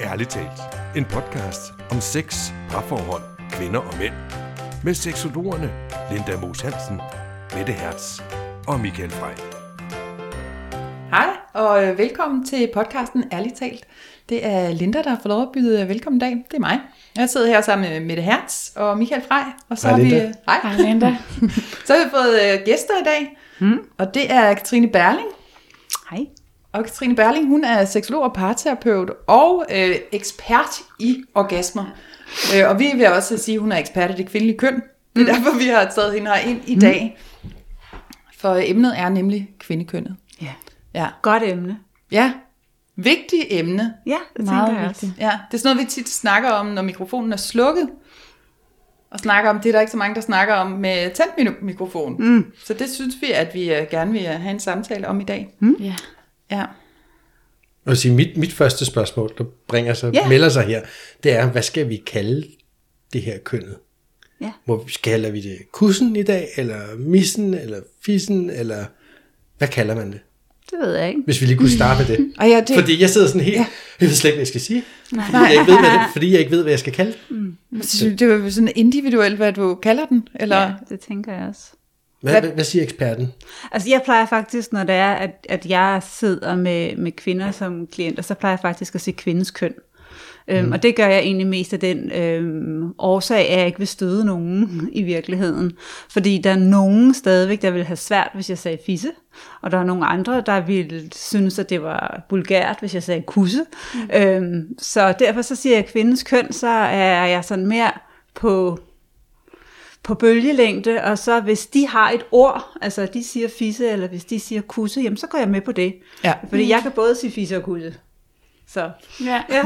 Ærligt talt. En podcast om sex, parforhold, kvinder og mænd. Med seksologerne Linda Moos Hansen, Mette Hertz og Michael Frey. Hej, og øh, velkommen til podcasten Ærligt talt. Det er Linda, der har fået lov at byde øh, velkommen i dag. Det er mig. Jeg sidder her sammen med Mette Hertz og Michael Frey. Og så Hej, har vi, Linda. øh, hej. Hej Linda. Så har vi fået gæster i dag, Mm. og det er Katrine Berling. Hej. Og Katrine Berling, hun er seksolog og parterapeut og øh, ekspert i orgasmer. Øh, og vi vil også sige, at hun er ekspert i det kvindelige køn. Det er derfor, vi har taget hende her ind i dag. For emnet er nemlig kvindekønnet. Ja. Ja, Godt emne. ja. vigtigt emne. Ja, det Meget tænker jeg også. vigtigt. Ja, det er sådan noget, vi tit snakker om, når mikrofonen er slukket. Og snakker om, det er der ikke så mange, der snakker om med tændt mikrofon. Mm. Så det synes vi, at vi øh, gerne vil have en samtale om i dag. Ja. Ja. Jeg vil sige, mit, mit første spørgsmål, der bringer sig, Ja. melder sig her, det er, hvad skal vi kalde det her kønnet? Ja. Hvor kalder vi det kussen i dag, eller missen, eller fissen, eller hvad kalder man det? Det ved jeg ikke. Hvis vi lige kunne starte med det. Og ja, det, Fordi jeg sidder sådan helt, Ja. jeg ved slet ikke, hvad jeg skal sige. Nej. Fordi jeg ikke ved, hvad det, fordi jeg ikke ved, hvad jeg skal kalde det. det er jo sådan individuelt, hvad du kalder den. Eller, Ja, det tænker jeg også. Hvad, Hvad- hvad, siger eksperten? Altså jeg plejer faktisk, når det er, at, at jeg sidder med, med kvinder som klienter, så plejer jeg faktisk at sige kvindens køn. Øhm, og det gør jeg egentlig mest af den øhm, årsag, at jeg ikke vil støde nogen i virkeligheden. Fordi der er nogen stadigvæk, der vil have svært, hvis jeg sagde fisse. Og der er nogle andre, der vil synes, at det var vulgært, hvis jeg sagde kusse. Mm. Øhm, så derfor så siger jeg kvindens køn, så er jeg sådan mere på på bølgelængde, og så hvis de har et ord, altså de siger fisse, eller hvis de siger kusse, jamen så går jeg med på det. Ja. Fordi jeg kan både sige fisse og kusse. Så, Ja. ja.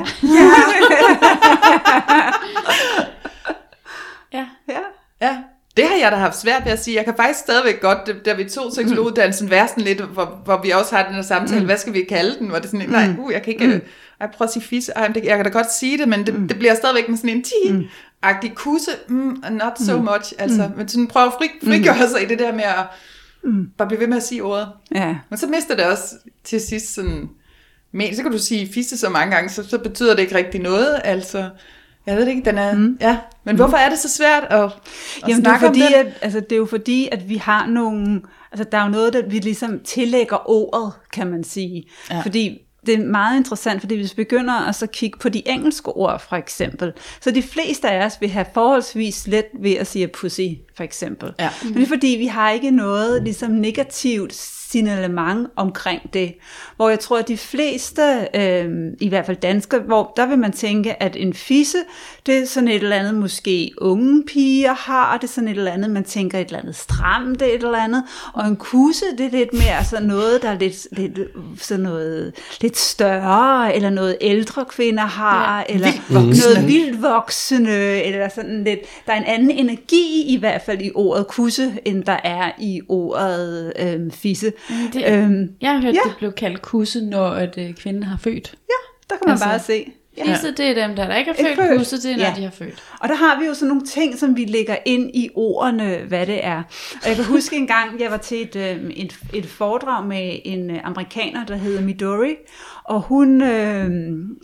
ja. ja. ja. Det har jeg da haft svært ved at sige. Jeg kan faktisk stadigvæk godt, da- vi tog seksologuddannelsen, være sådan lidt, hvor, hvor vi også har den her samtale, hvad skal vi kalde den? Hvor det er sådan, lidt, nej, uh, jeg kan ikke, mm. ej, prøv at sige fisse. Ej, det, jeg kan da godt sige det, men det, det bliver stadigvæk med sådan en ti-agtig kusse, mm, not so much. Altså, men sådan prøv at fri, frigøre sig i det der med at bare blive ved med at sige ordet. ja. Men så mister det også til sidst sådan, men så kan du sige fisse så mange gange, så, så betyder det ikke rigtig noget, altså, jeg ved det ikke, den er, mm. ja, men hvorfor er det så svært at, at Jamen, det er, snakke fordi, om det? at, altså, det er jo fordi, at vi har nogle... Altså, der er jo noget, der vi ligesom tillægger ordet, kan man sige. Ja. Fordi det er meget interessant, fordi hvis vi begynder at så kigge på de engelske ord, for eksempel, så de fleste af os vil have forholdsvis let ved at sige pussy, for eksempel. Ja. Men det er fordi, vi har ikke noget ligesom negativt signalement omkring det. Hvor jeg tror, at de fleste, øh, i hvert fald danskere, hvor der vil man tænke, at en fisse, det er sådan et eller andet, måske unge piger har, det er sådan et eller andet, man tænker et eller andet stramt, et eller andet. Og en kusse, det er lidt mere sådan noget, der er lidt, lidt, sådan noget, lidt større, eller noget ældre kvinder har, ja, eller vildt noget vildt voksne, eller sådan lidt, der er en anden energi i hvert fald i ordet kusse, end der er i ordet øhm, fisse. Det, Øhm, jeg har hørt, ja. ja. det blev kaldt kusse, når at, øh, kvinden har født. der kan man Altså, bare se. Ja. Fisse, det er dem, der, der ikke er Ikke født. født. Kusse, det er, når Ja. de har født. Og der har vi jo sådan nogle ting, som vi lægger ind i ordene, hvad det er. Og jeg kan huske en gang, jeg var til et, øh, et, et foredrag med en øh, amerikaner, der hedder Midori, og hun, øh,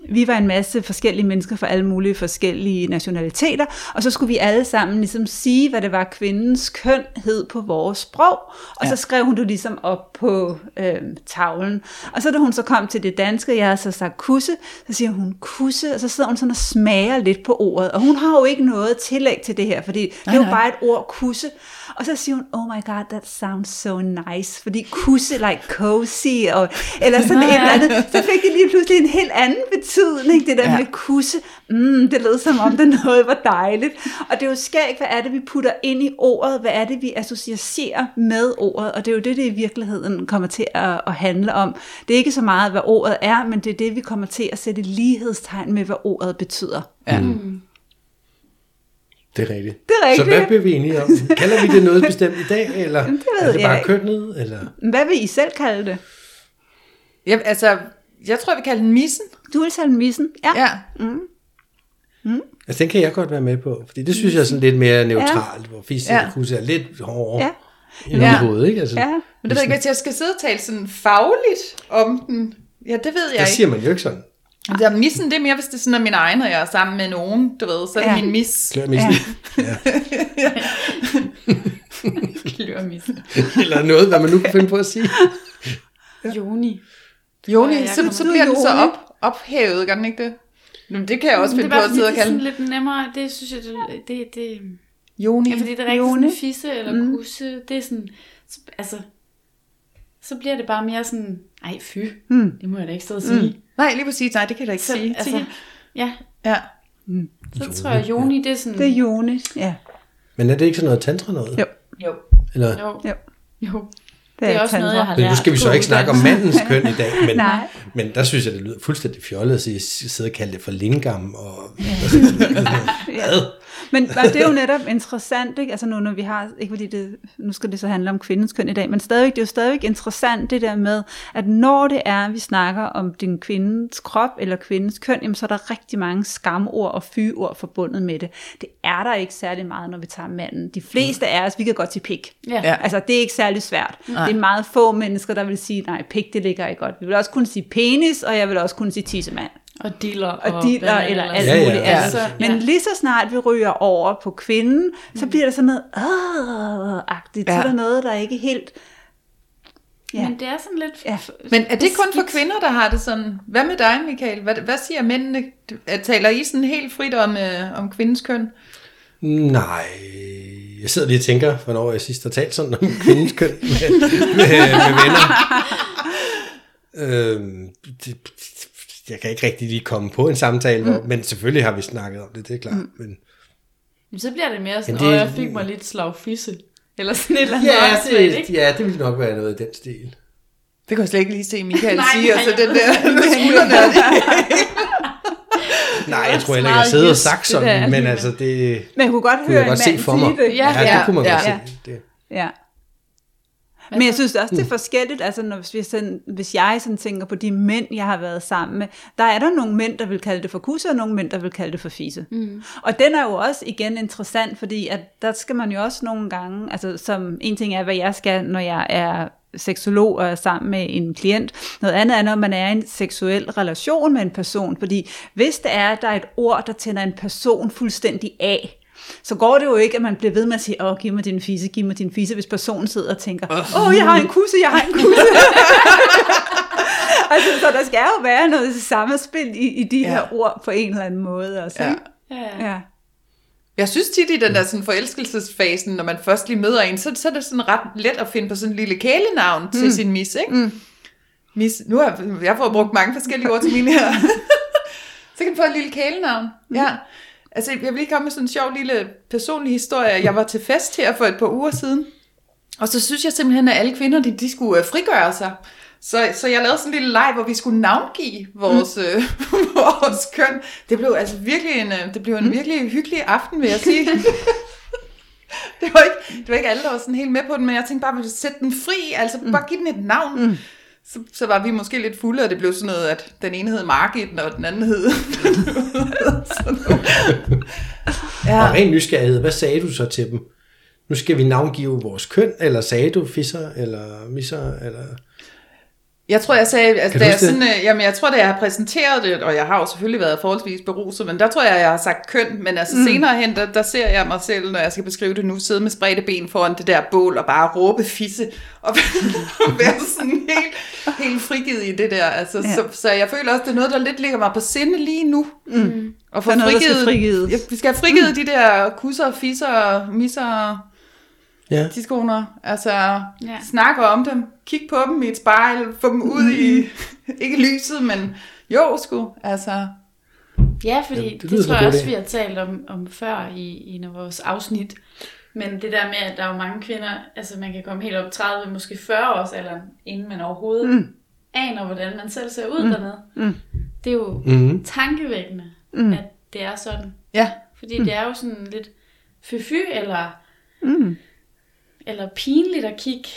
vi var en masse forskellige mennesker fra alle mulige forskellige nationaliteter, og så skulle vi alle sammen ligesom sige, hvad det var kvindens køn hed på vores sprog, og ja. så skrev hun det ligesom op på øh, tavlen. Og så da hun så kom til det danske, jeg havde så sagt kusse, så siger hun kusse, og så sidder hun sådan og smager lidt på ordet, og hun har jo ikke noget tillæg til det her, fordi det er jo nej. bare et ord kusse. Og så siger hun, oh my god, that sounds so nice, fordi kusse like cozy, og, eller sådan et eller andet. Så fik det lige pludselig en helt anden betydning, det der Ja. med kusse. Mm, det lød som om, det noget var dejligt. Og det er jo skægt, hvad er det, vi putter ind i ordet, hvad er det, vi associerer med ordet, og det er jo det, det i virkeligheden kommer til at, at handle om. Det er ikke så meget, hvad ordet er, men det er det, vi kommer til at sætte lighedstegn med, hvad ordet betyder. Ja. Det er rigtigt. Det er rigtigt. Så hvad bliver vi enige om? Kalder vi det noget bestemt i dag, eller Jamen, det ved er det jeg bare ikke. kønnet? Eller? Hvad vil I selv kalde det? ja, altså, jeg tror, vi kalder den missen. Du vil kalde missen? Ja. Ja. Altså, den kan jeg godt være med på, fordi det synes jeg er sådan lidt mere neutralt, hvor fisk Ja. ja. er lidt hårdere Ja. i Ja. ja. hovedet, ikke? Altså, ja. Men det ved jeg ikke, hvis jeg skal sidde og tale sådan fagligt om den. Ja, det ved jeg der ikke. siger man jo ikke sådan. Der missen, det er mere, hvis det er sådan, at min egen, og jeg er sammen med nogen, du ved, så er det Ja. min mis. Klør missen. Ja. Klørmissen. Eller noget, hvad man nu kan finde på at sige. Joni. Joni, Ja, så, kommer- så bliver den så op, ophævet, gør den ikke det? Men det kan jeg også finde er på at sidde og det er kalde sådan lidt nemmere. Det synes jeg, det, det, det Joni. ja, fordi det er rigtig Joni. sådan fisse eller mm. kusse. Det er sådan, så- altså, så bliver det bare mere sådan, ej fy, mm. det må jeg da ikke stå og sige. Mm. Nej, lige præcis. Nej, det kan jeg da ikke Så, sige. altså, ja, Ja. så tror jeg, Joni, det er sådan, Det er Joni. Ja. Men er det ikke sådan noget tantra noget? Jo. jo, Eller? jo, Jo. jo. Det, er også noget, jeg har Men nu lært skal vi så ikke snakke om mandens køn i dag, men, Nej. men der synes jeg, det lyder fuldstændig fjollet at sidde og kalde det for lingam. Og, Ja. Men og det er jo netop interessant, ikke? Altså nu, når vi har, ikke fordi det, nu skal det så handle om kvindens køn i dag, men stadigvæk, det er jo stadigvæk interessant det der med, at når det er, vi snakker om din kvindens krop eller kvindens køn, jamen så er der rigtig mange skamord og fyord forbundet med det. Det er der ikke særlig meget, når vi tager manden. De fleste af os, vi kan godt til pik. Ja. Ja. Altså, det er ikke særlig svært. Nej. Det er meget få mennesker, der vil sige, nej, pik, det ligger ikke godt. Vi vil også kunne sige penis, og jeg vil også kunne sige tissemand Og diller. og dealer hvad eller alt Ja, ja, muligt ja. Så, Men ja. lige så snart vi ryger over på kvinden, så bliver det sådan noget åh-agtigt. Så Ja. er der noget, der ikke helt... Ja. Men det er sådan lidt... Ja. Men er det kun for kvinder, der har det sådan? Hvad med dig, Michael? Hvad, hvad siger mændene? Taler I sådan helt frit om, øh, om kvindens køn? nej, jeg sidder lige og tænker, hvornår jeg sidst har talt sådan om kvindens køn med, med, med venner. Øhm, det, jeg kan ikke rigtig lige komme på en samtale, hvor, men selvfølgelig har vi snakket om det, det er klart. Mm. Men, Men så bliver det mere sådan, det- jeg fik mig lidt slag fisse. Eller sådan et eller andet. ja, åndssvagt, det, ikke? ja, det vil nok være noget i den stil. Det kan jeg slet ikke lige se Michael Nej, sige, og nej, så den der. Nej, jeg tror heller ikke, jeg sidder og sagt sådan, der. men altså det Men jeg kunne godt kunne høre en godt mand se for mig. sige det. Ja, ja, det kunne man ja, godt ja. se. Det. Ja. Men jeg synes også, det er forskelligt, altså når, hvis, vi sådan, hvis jeg sådan tænker på de mænd, jeg har været sammen med, der er der nogle mænd, der vil kalde det for kusse, og nogle mænd, der vil kalde det for fisse. Mm. Og den er jo også igen interessant, fordi at der skal man jo også nogle gange, altså som en ting er, hvad jeg skal, når jeg er seksolog og er sammen med en klient. Noget andet er, når man er i en seksuel relation med en person, fordi hvis det er, at der er et ord, der tænder en person fuldstændig af, så går det jo ikke, at man bliver ved med at sige, åh, giv mig din fisse, giv mig din fisse, hvis personen sidder og tænker, åh, jeg har en kusse, jeg har en kusse. altså, så der skal jo være noget samspil i, i de Ja. her ord på en eller anden måde også, Ja. ikke? Ja, ja. Jeg synes tit i den der sådan forelskelsesfasen, når man først lige møder en, så, så er det sådan ret let at finde på sådan en lille kælenavn mm. til sin mis, ikke? Mm. Mis, nu har jeg, jeg får brugt mange forskellige ord til mine her. så kan du få et lille kælenavn. Mm. Ja. Altså, jeg vil lige komme med sådan en sjov lille personlig historie. Jeg var til fest her for et par uger siden, og så synes jeg simpelthen, at alle kvinder, de, de skulle øh, frigøre sig. Så, så jeg lavede sådan en lille leg, hvor vi skulle navngive vores, mm. øh, vores køn. Det blev altså virkelig en, øh, det blev en mm. virkelig hyggelig aften, vil jeg sige. det, var ikke, det var ikke alle, der var sådan helt med på den, men jeg tænkte bare, at sætte den fri, altså mm. bare give den et navn. Mm. Så, så var vi måske lidt fulde, og det blev sådan noget, at den ene hed Margit, og den anden hed... sådan noget. Og ren nysgerrighed, hvad sagde du så til dem? Nu skal vi navngive vores køn, eller sagde du fisser, eller misser, eller... Jeg tror, jeg sagde, altså, da jeg, sådan, øh, jamen, jeg tror, da jeg har præsenteret det, og jeg har jo selvfølgelig været forholdsvis beruset, men der tror jeg, jeg har sagt køn, men altså mm. senere hen, der, der ser jeg mig selv, når jeg skal beskrive det nu, sidde med spredte ben foran det der bål, og bare råbe fisse, og være sådan helt, helt frigivet i det der. Altså, Ja. så, så jeg føler også, det er noget, der lidt ligger mig på sinde lige nu. Mm. Og få Der er noget, skal frigivet. Ja, vi skal have frigivet mm. de der kusser, fisser, misser, Ja. tidskoner. Altså, ja. snakke om dem, kig på dem i et spejl, få dem ud i, ikke lyset, men jo sgu, altså. Ja, fordi Jamen, det, det det tror jeg også, idé. vi har talt om, om før i, i en af vores afsnit. Men det der med, at der er jo mange kvinder, altså man kan komme helt op 30, måske 40 års alderen, inden man overhovedet mm. aner, hvordan man selv ser ud mm. dernede. Mm. Det er jo Mm-hmm. tankevækkende, mm. at det er sådan. Ja, Fordi mm. det er jo sådan lidt fyfy, eller, mm. eller pinligt at kigge.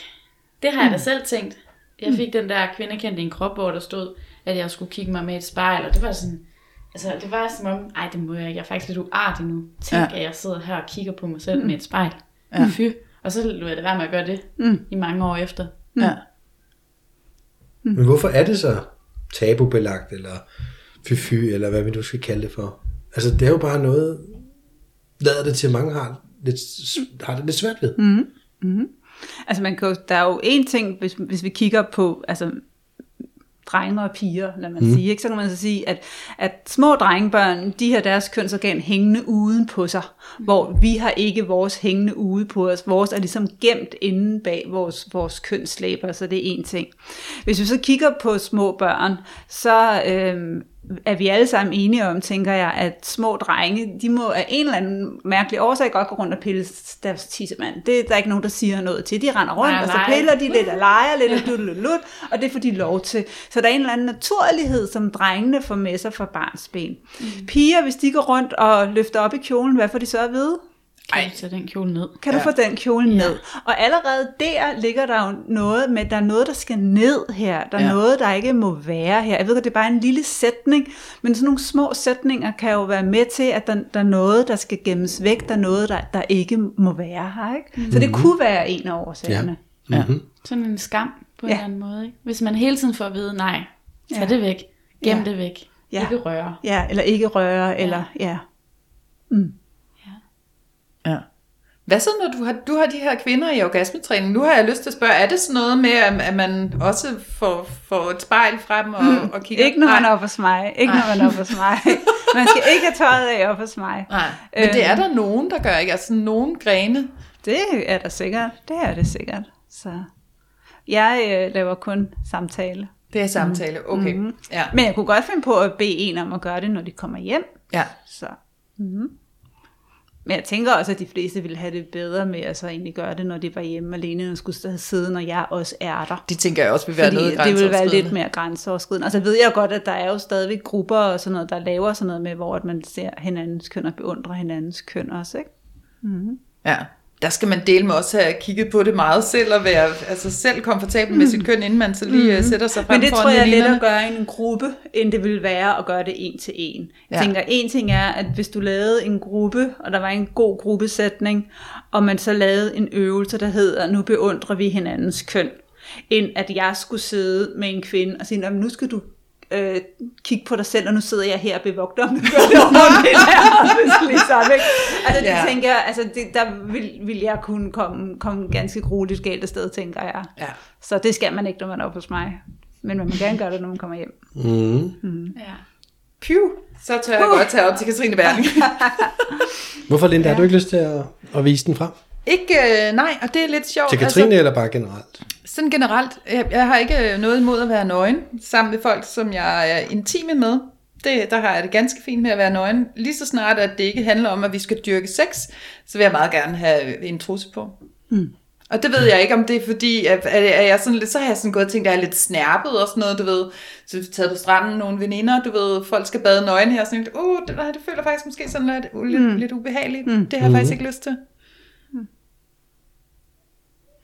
Det har jeg da selv tænkt. Jeg fik den der kvinde kendt i en krop, hvor der stod, at jeg skulle kigge mig med et spejl, og det var sådan, altså det var som om, ej det må jeg ikke, jeg er faktisk lidt uartig nu. Tænk, ja. At jeg sidder her og kigger på mig selv mm. med et spejl. Ja. Fy. Og så lod jeg det være med at gøre det mm. i mange år efter. ja. Men hvorfor er det så tabubelagt, eller fy eller hvad vi nu skal kalde det for. Altså, det er jo bare noget, lader det til, mange har, lidt, har det lidt svært ved. Mm. Mm-hmm. Altså man kan jo, der er jo en ting, hvis, hvis vi kigger på altså, drenge og piger, lad man mm. sige, ikke? så kan man så sige, at, at små drengebørn, de har deres kønsorgan hængende uden på sig, mm. hvor vi har ikke vores hængende ude på os. Vores er ligesom gemt inde bag vores, vores kønslæber, så det er en ting. Hvis vi så kigger på små børn, så øh, er vi alle sammen enige om, tænker jeg, at små drenge, de må af en eller anden mærkelig årsag godt gå rundt og pille deres tissemand. Det er der ikke nogen, der siger noget til. De render rundt, nej, og så piller de lidt og leger lidt og lut, og det får de lov til. Så der er en eller anden naturlighed, som drengene får med sig fra barns ben. Mm. Piger, hvis de går rundt og løfter op i kjolen, hvad får de så at vide? Kan du tage den kjole ned? Kan du ja. få den kjole ned? Ja. Og allerede der ligger der jo noget med, der er noget, der skal ned her. Der er ja. noget, der ikke må være her. Jeg ved godt, det er bare en lille sætning, men sådan nogle små sætninger kan jo være med til, at der, der er noget, der skal gemmes væk. Der er noget, der, der ikke må være her. Ikke? Mm-hmm. Så det kunne være en af årsagerne. Ja. Mm-hmm. Sådan en skam på ja. en eller anden måde. Ikke? Hvis man hele tiden får at vide, nej, tag ja. det væk, gem ja. det væk, ja. ikke røre. Ja, eller ikke røre, ja. eller ja. Mm. Ja. Hvad så, når du har, du har de her kvinder i orgasmetræning? Nu har jeg lyst til at spørge, er det sådan noget med, at man også får, får et spejl frem og, mm, og kigger? Ikke når man er oppe hos mig. Ikke når man er oppe hos mig. Man skal ikke have tøjet af oppe hos mig. Nej. Men det er øhm. der nogen, der gør, ikke? Altså nogen grene. Det er der sikkert. Det er det sikkert. Så jeg øh, laver kun samtale. Det er samtale, okay. Mm-hmm. Ja. Men jeg kunne godt finde på at bede en om at gøre det, når de kommer hjem. Ja. Så. Mm-hmm. Men jeg tænker også, at de fleste ville have det bedre med at så egentlig gøre det, når de var hjemme alene, og skulle sidde, når jeg også er der. Det tænker jeg også vil være Fordi noget det vil være lidt mere grænseoverskridende. Altså ved jeg godt, at der er jo stadigvæk grupper og sådan noget, der laver sådan noget med, hvor man ser hinandens køn og beundrer hinandens køn også, ikke? Mm-hmm. Ja der skal man dele med også have kigget på det meget selv, og være altså selv komfortabel mm. med sit køn, inden man så lige mm. sætter sig frem Men det tror jeg er let at gøre i en gruppe, end det vil være at gøre det en til en. Jeg ja. tænker, en ting er, at hvis du lavede en gruppe, og der var en god gruppesætning, og man så lavede en øvelse, der hedder, nu beundrer vi hinandens køn, end at jeg skulle sidde med en kvinde og sige, nu skal du øh, kigge på dig selv, og nu sidder jeg her og bevogter, om du gør det ordentligt. ligesom, ikke? Altså, det ja. tænker jeg, altså, det, der vil, vil jeg kunne komme, komme ganske grueligt galt af sted, tænker jeg. Ja. Så det skal man ikke, når man er oppe hos mig. Men man må gerne gøre det, når man kommer hjem. Mm. Mm. Ja. Pew, så tør jeg uh. godt tage op til Katrine Berling. Hvorfor, Linda, ja. har du ikke lyst til at, at vise den frem? Ikke, øh, nej, og det er lidt sjovt. Til Katrine altså, eller bare generelt? Sådan generelt. Jeg, jeg har ikke noget imod at være nøgen sammen med folk, som jeg er intime med. Det, der har jeg det ganske fint med at være nøgen. Lige så snart, at det ikke handler om, at vi skal dyrke sex, så vil jeg meget gerne have en trusse på. Mm. Og det ved jeg ikke, om det er fordi, at, at jeg sådan lidt, så har jeg sådan gået og tænkt, at jeg er lidt snærpet og sådan noget, du ved. Så vi taget på stranden, nogle veninder, du ved, folk skal bade nøgen her, og sådan lidt, uh, det, det føler faktisk måske sådan lidt, uh, lidt, mm. lidt ubehageligt. Mm. Det har jeg faktisk ikke lyst til.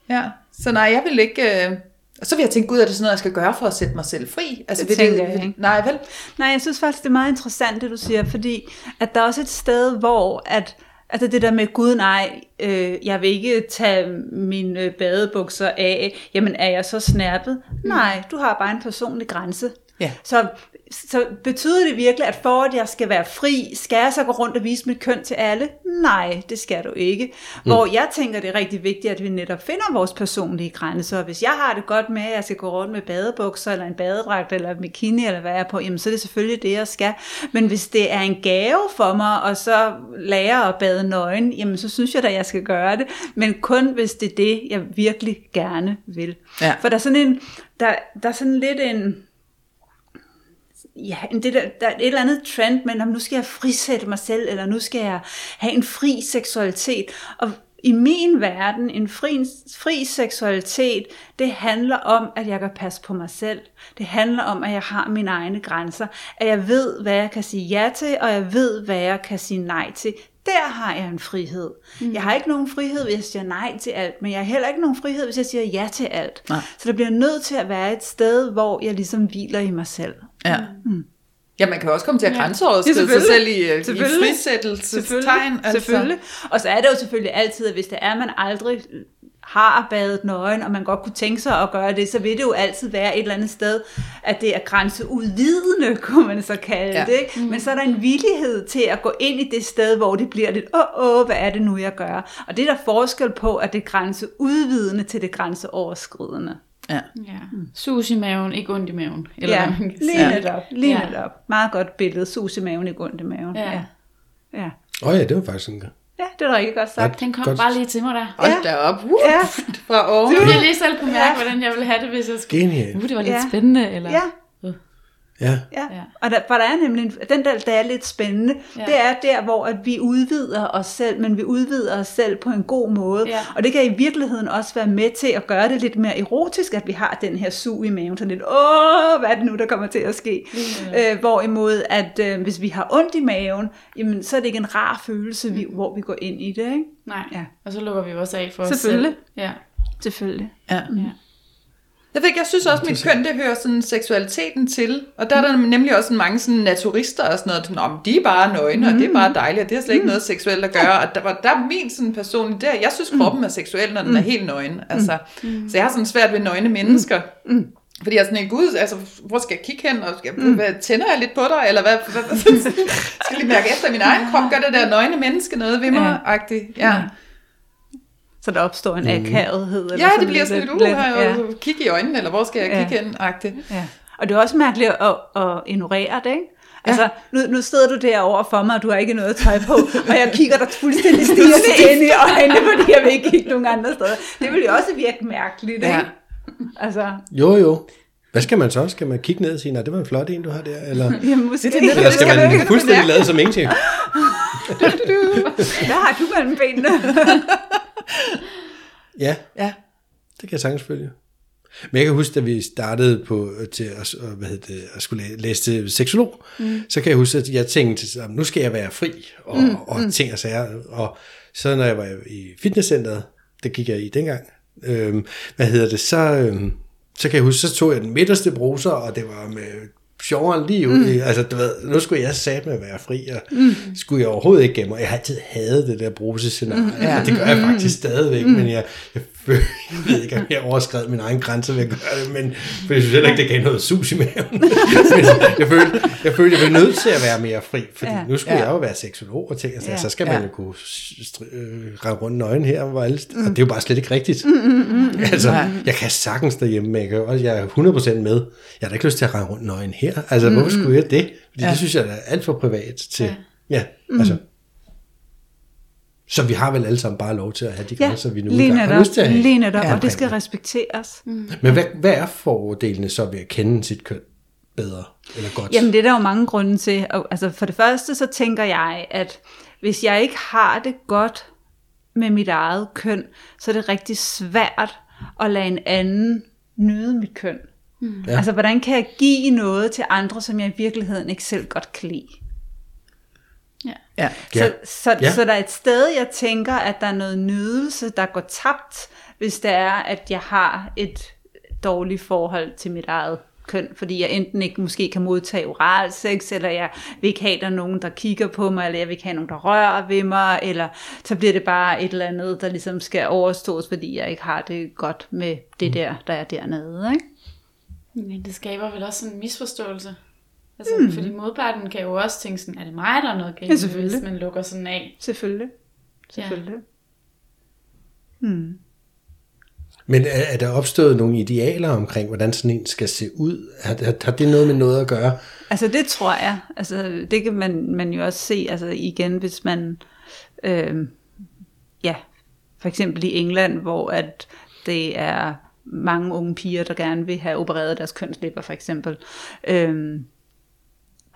Ja, så nej, jeg vil ikke... Øh, så vil jeg tænke, gud, er det sådan noget, jeg skal gøre for at sætte mig selv fri? Altså, det tænker det, jeg ikke. Nej, vel? Nej, jeg synes faktisk, det er meget interessant, det du siger, fordi at der er også et sted, hvor at, altså det der med, gud nej, øh, jeg vil ikke tage mine øh, badebukser af, jamen er jeg så snærpet? Mm. Nej, du har bare en personlig grænse. Ja. Så så betyder det virkelig, at for at jeg skal være fri, skal jeg så gå rundt og vise mit køn til alle? Nej, det skal du ikke. Mm. Hvor jeg tænker, det er rigtig vigtigt, at vi netop finder vores personlige grænser. Og hvis jeg har det godt med, at jeg skal gå rundt med badebukser, eller en badedragt, eller bikini, eller hvad jeg er på, jamen så er det selvfølgelig det, jeg skal. Men hvis det er en gave for mig, og så lære at bade nøgen, jamen så synes jeg da, jeg skal gøre det. Men kun hvis det er det, jeg virkelig gerne vil. Ja. For der er sådan en, der, der er sådan lidt en, ja, det der, der er et eller andet trend, men nu skal jeg frisætte mig selv, eller nu skal jeg have en fri seksualitet. Og i min verden, en fri, fri seksualitet, det handler om, at jeg kan passe på mig selv. Det handler om, at jeg har mine egne grænser. At jeg ved, hvad jeg kan sige ja til, og jeg ved, hvad jeg kan sige nej til. Der har jeg en frihed. Mm. Jeg har ikke nogen frihed, hvis jeg siger nej til alt, men jeg har heller ikke nogen frihed, hvis jeg siger ja til alt. Nej. Så der bliver nødt til at være et sted, hvor jeg ligesom hviler i mig selv. Ja. Mm. Ja, man kan også komme til at grænseoverskride ja, sig selv i, i frisættelsestegn. Altså. Selvfølgelig. Og så er det jo selvfølgelig altid, at hvis det er, at man aldrig har badet nøgen, og man godt kunne tænke sig at gøre det, så vil det jo altid være et eller andet sted, at det er grænseudvidende, kunne man så kalde Ja. det. Ikke? Men så er der en villighed til at gå ind i det sted, hvor det bliver lidt, åh, åh, hvad er det nu, jeg gør? Og det er der forskel på, at det er grænseudvidende til det grænseoverskridende. Ja. Ja. Sus i maven, ikke ondt i maven. Eller Ja, man kan lige sige. netop, lige Ja. netop. Meget godt billede, sus i maven, ikke ondt i maven. Ja. ja. ja. Åh oh, ja, det var faktisk en Ja, det er da rigtig godt sagt. Den kom Godt. bare lige til mig der. Hold Ja. da op. Uh, Ja. Fra oven. Du ville lige selv kunne mærke, hvordan jeg ville have det, hvis jeg skulle... genial. Uh, det var lidt Ja. spændende, eller... Ja, Ja. ja. Ja. Og der, for der er nemlig, en, den der, der er lidt spændende, Ja. ja. det er der, hvor at vi udvider os selv, men vi udvider os selv på en god måde. Ja. Og det kan i virkeligheden også være med til at gøre det lidt mere erotisk, at vi har den her sug i maven, sådan lidt, åh, hvad er det nu, der kommer til at ske? Øh, hvorimod, at øh, hvis vi har ondt i maven, jamen, så er det ikke en rar følelse, vi, hvor vi går ind i det, ikke? Nej, Ja. og så lukker vi også af for os selv. Selvfølgelig. Ja. Selvfølgelig. Ja. ja. Jeg, ved, ikke, jeg synes også, at mit køn, det hører sådan seksualiteten til. Og der er der nemlig også mange sådan naturister og sådan noget. Nå, men de er bare nøgne, og det er bare dejligt, og det har slet ikke noget seksuelt at gøre. Og der, var, der er min sådan personlige der. Jeg synes, kroppen er seksuel, når den er helt nøgen. Altså, Så jeg har sådan svært ved nøgne mennesker. Fordi jeg er sådan en gud, altså, hvor skal jeg kigge hen? Og skal, hvad, tænder jeg lidt på dig? Eller hvad, hvad, hvad skal jeg lige mærke efter min egen krop? Gør det der nøgne menneske noget ved mig-agtigt? Ja. Så der opstår en akavethed. eller Ja, det bliver sådan lidt, uh, lidt- her, ja. kig i øjnene, eller hvor skal jeg Ja. kigge hen? Agtigt. Ja. Og det er også mærkeligt at, at ignorere det, ikke? Altså, nu, nu sidder du derovre for mig, og du har ikke noget tøj på, og jeg kigger dig fuldstændig stirrende ind i øjnene, fordi jeg vil ikke kigge nogen andre steder. Det vil jo også virke mærkeligt, ikke? Ja. Altså, Jo, jo. Hvad skal man så? Skal man kigge ned og sige, nej, det var en flot en, du har der? Eller, jamen, måske, Det er det, eller skal skal man fuldstændig lade som ingenting? hvad har du mellem benene? Ja, Ja. det kan jeg sagtens følge. Men jeg kan huske, da vi startede på til at, at- hvad hedder det, at skulle læ- læse til seksolog, mm. så kan jeg huske, at jeg tænkte, at nu skal jeg være fri og, mm. og ting og sager. Og så når jeg var i fitnesscenteret, det gik jeg i dengang, øhm, hvad hedder det, så, øhm, så kan jeg huske, så tog jeg den midterste bruser, og det var med sjovere lige ud. Mm. Altså, du ved, nu skulle jeg sat med at være fri, og mm. skulle jeg overhovedet ikke gemme mig. Jeg har altid hadet det der brusescenarie, mm. Ja. og det gør jeg faktisk stadigvæk, mm. men jeg, jeg, jeg ved ikke, om jeg overskred min egen grænse ved at gøre det, men for jeg synes heller ikke, det gav noget sus i maven. men jeg følte, jeg følte, jeg var nødt til at være mere fri, fordi ja. Ja. nu skulle Ja. jeg jo være seksolog og tænke, altså, Ja. så skal man Ja. jo kunne stri- øh, rundt nøgen her, hvor alle, mm. og det er jo bare slet ikke rigtigt. Mm, mm, mm, altså, Nej. jeg kan sagtens derhjemme, men jeg, kan også, jeg er 100% med. Jeg har da ikke lyst til at rende rundt nøgen her. Altså, mm, hvorfor skulle jeg det? Fordi ja. Ja. det synes jeg er alt for privat til. Ja, Ja. ja mm. altså. Så vi har vel alle sammen bare lov til at have de Ja, grænser, vi nu lige engang har netop, lyst til at have. lige netop Ja. og det skal respekteres. Mm. Men hvad, hvad er fordelene så ved at kende sit køn bedre eller godt? Jamen det er der jo mange grunde til. Altså for det første så tænker jeg, at hvis jeg ikke har det godt med mit eget køn, så er det rigtig svært at lade en anden nyde mit køn. Mm. Ja. Altså hvordan kan jeg give noget til andre, som jeg i virkeligheden ikke selv godt kan lide? Ja. Ja. Så, så, Ja. så der er et sted, jeg tænker, at der er noget nydelse, der går tabt, hvis det er, at jeg har et dårligt forhold til mit eget køn, fordi jeg enten ikke måske kan modtage oral sex, eller jeg vil ikke have, der er nogen, der kigger på mig, eller jeg vil ikke have nogen, der rører ved mig, eller så bliver det bare et eller andet, der ligesom skal overstås, fordi jeg ikke har det godt med det der, der er dernede. Ikke? Men det skaber vel også sådan en misforståelse. Altså, mm. fordi modparten kan jo også tænke sådan, er det mig, der er noget Ja, galt, selvfølgelig. hvis man lukker sådan af. Selvfølgelig. Selvfølgelig. Men er, er der opstået nogle idealer omkring, hvordan sådan en skal se ud? Har, har, har det noget med noget at gøre? Altså det tror jeg. Altså det kan man, man jo også se altså igen, hvis man øh, ja, for eksempel i England, hvor at det er mange unge piger, der gerne vil have opereret deres kønslæber for eksempel. Øh,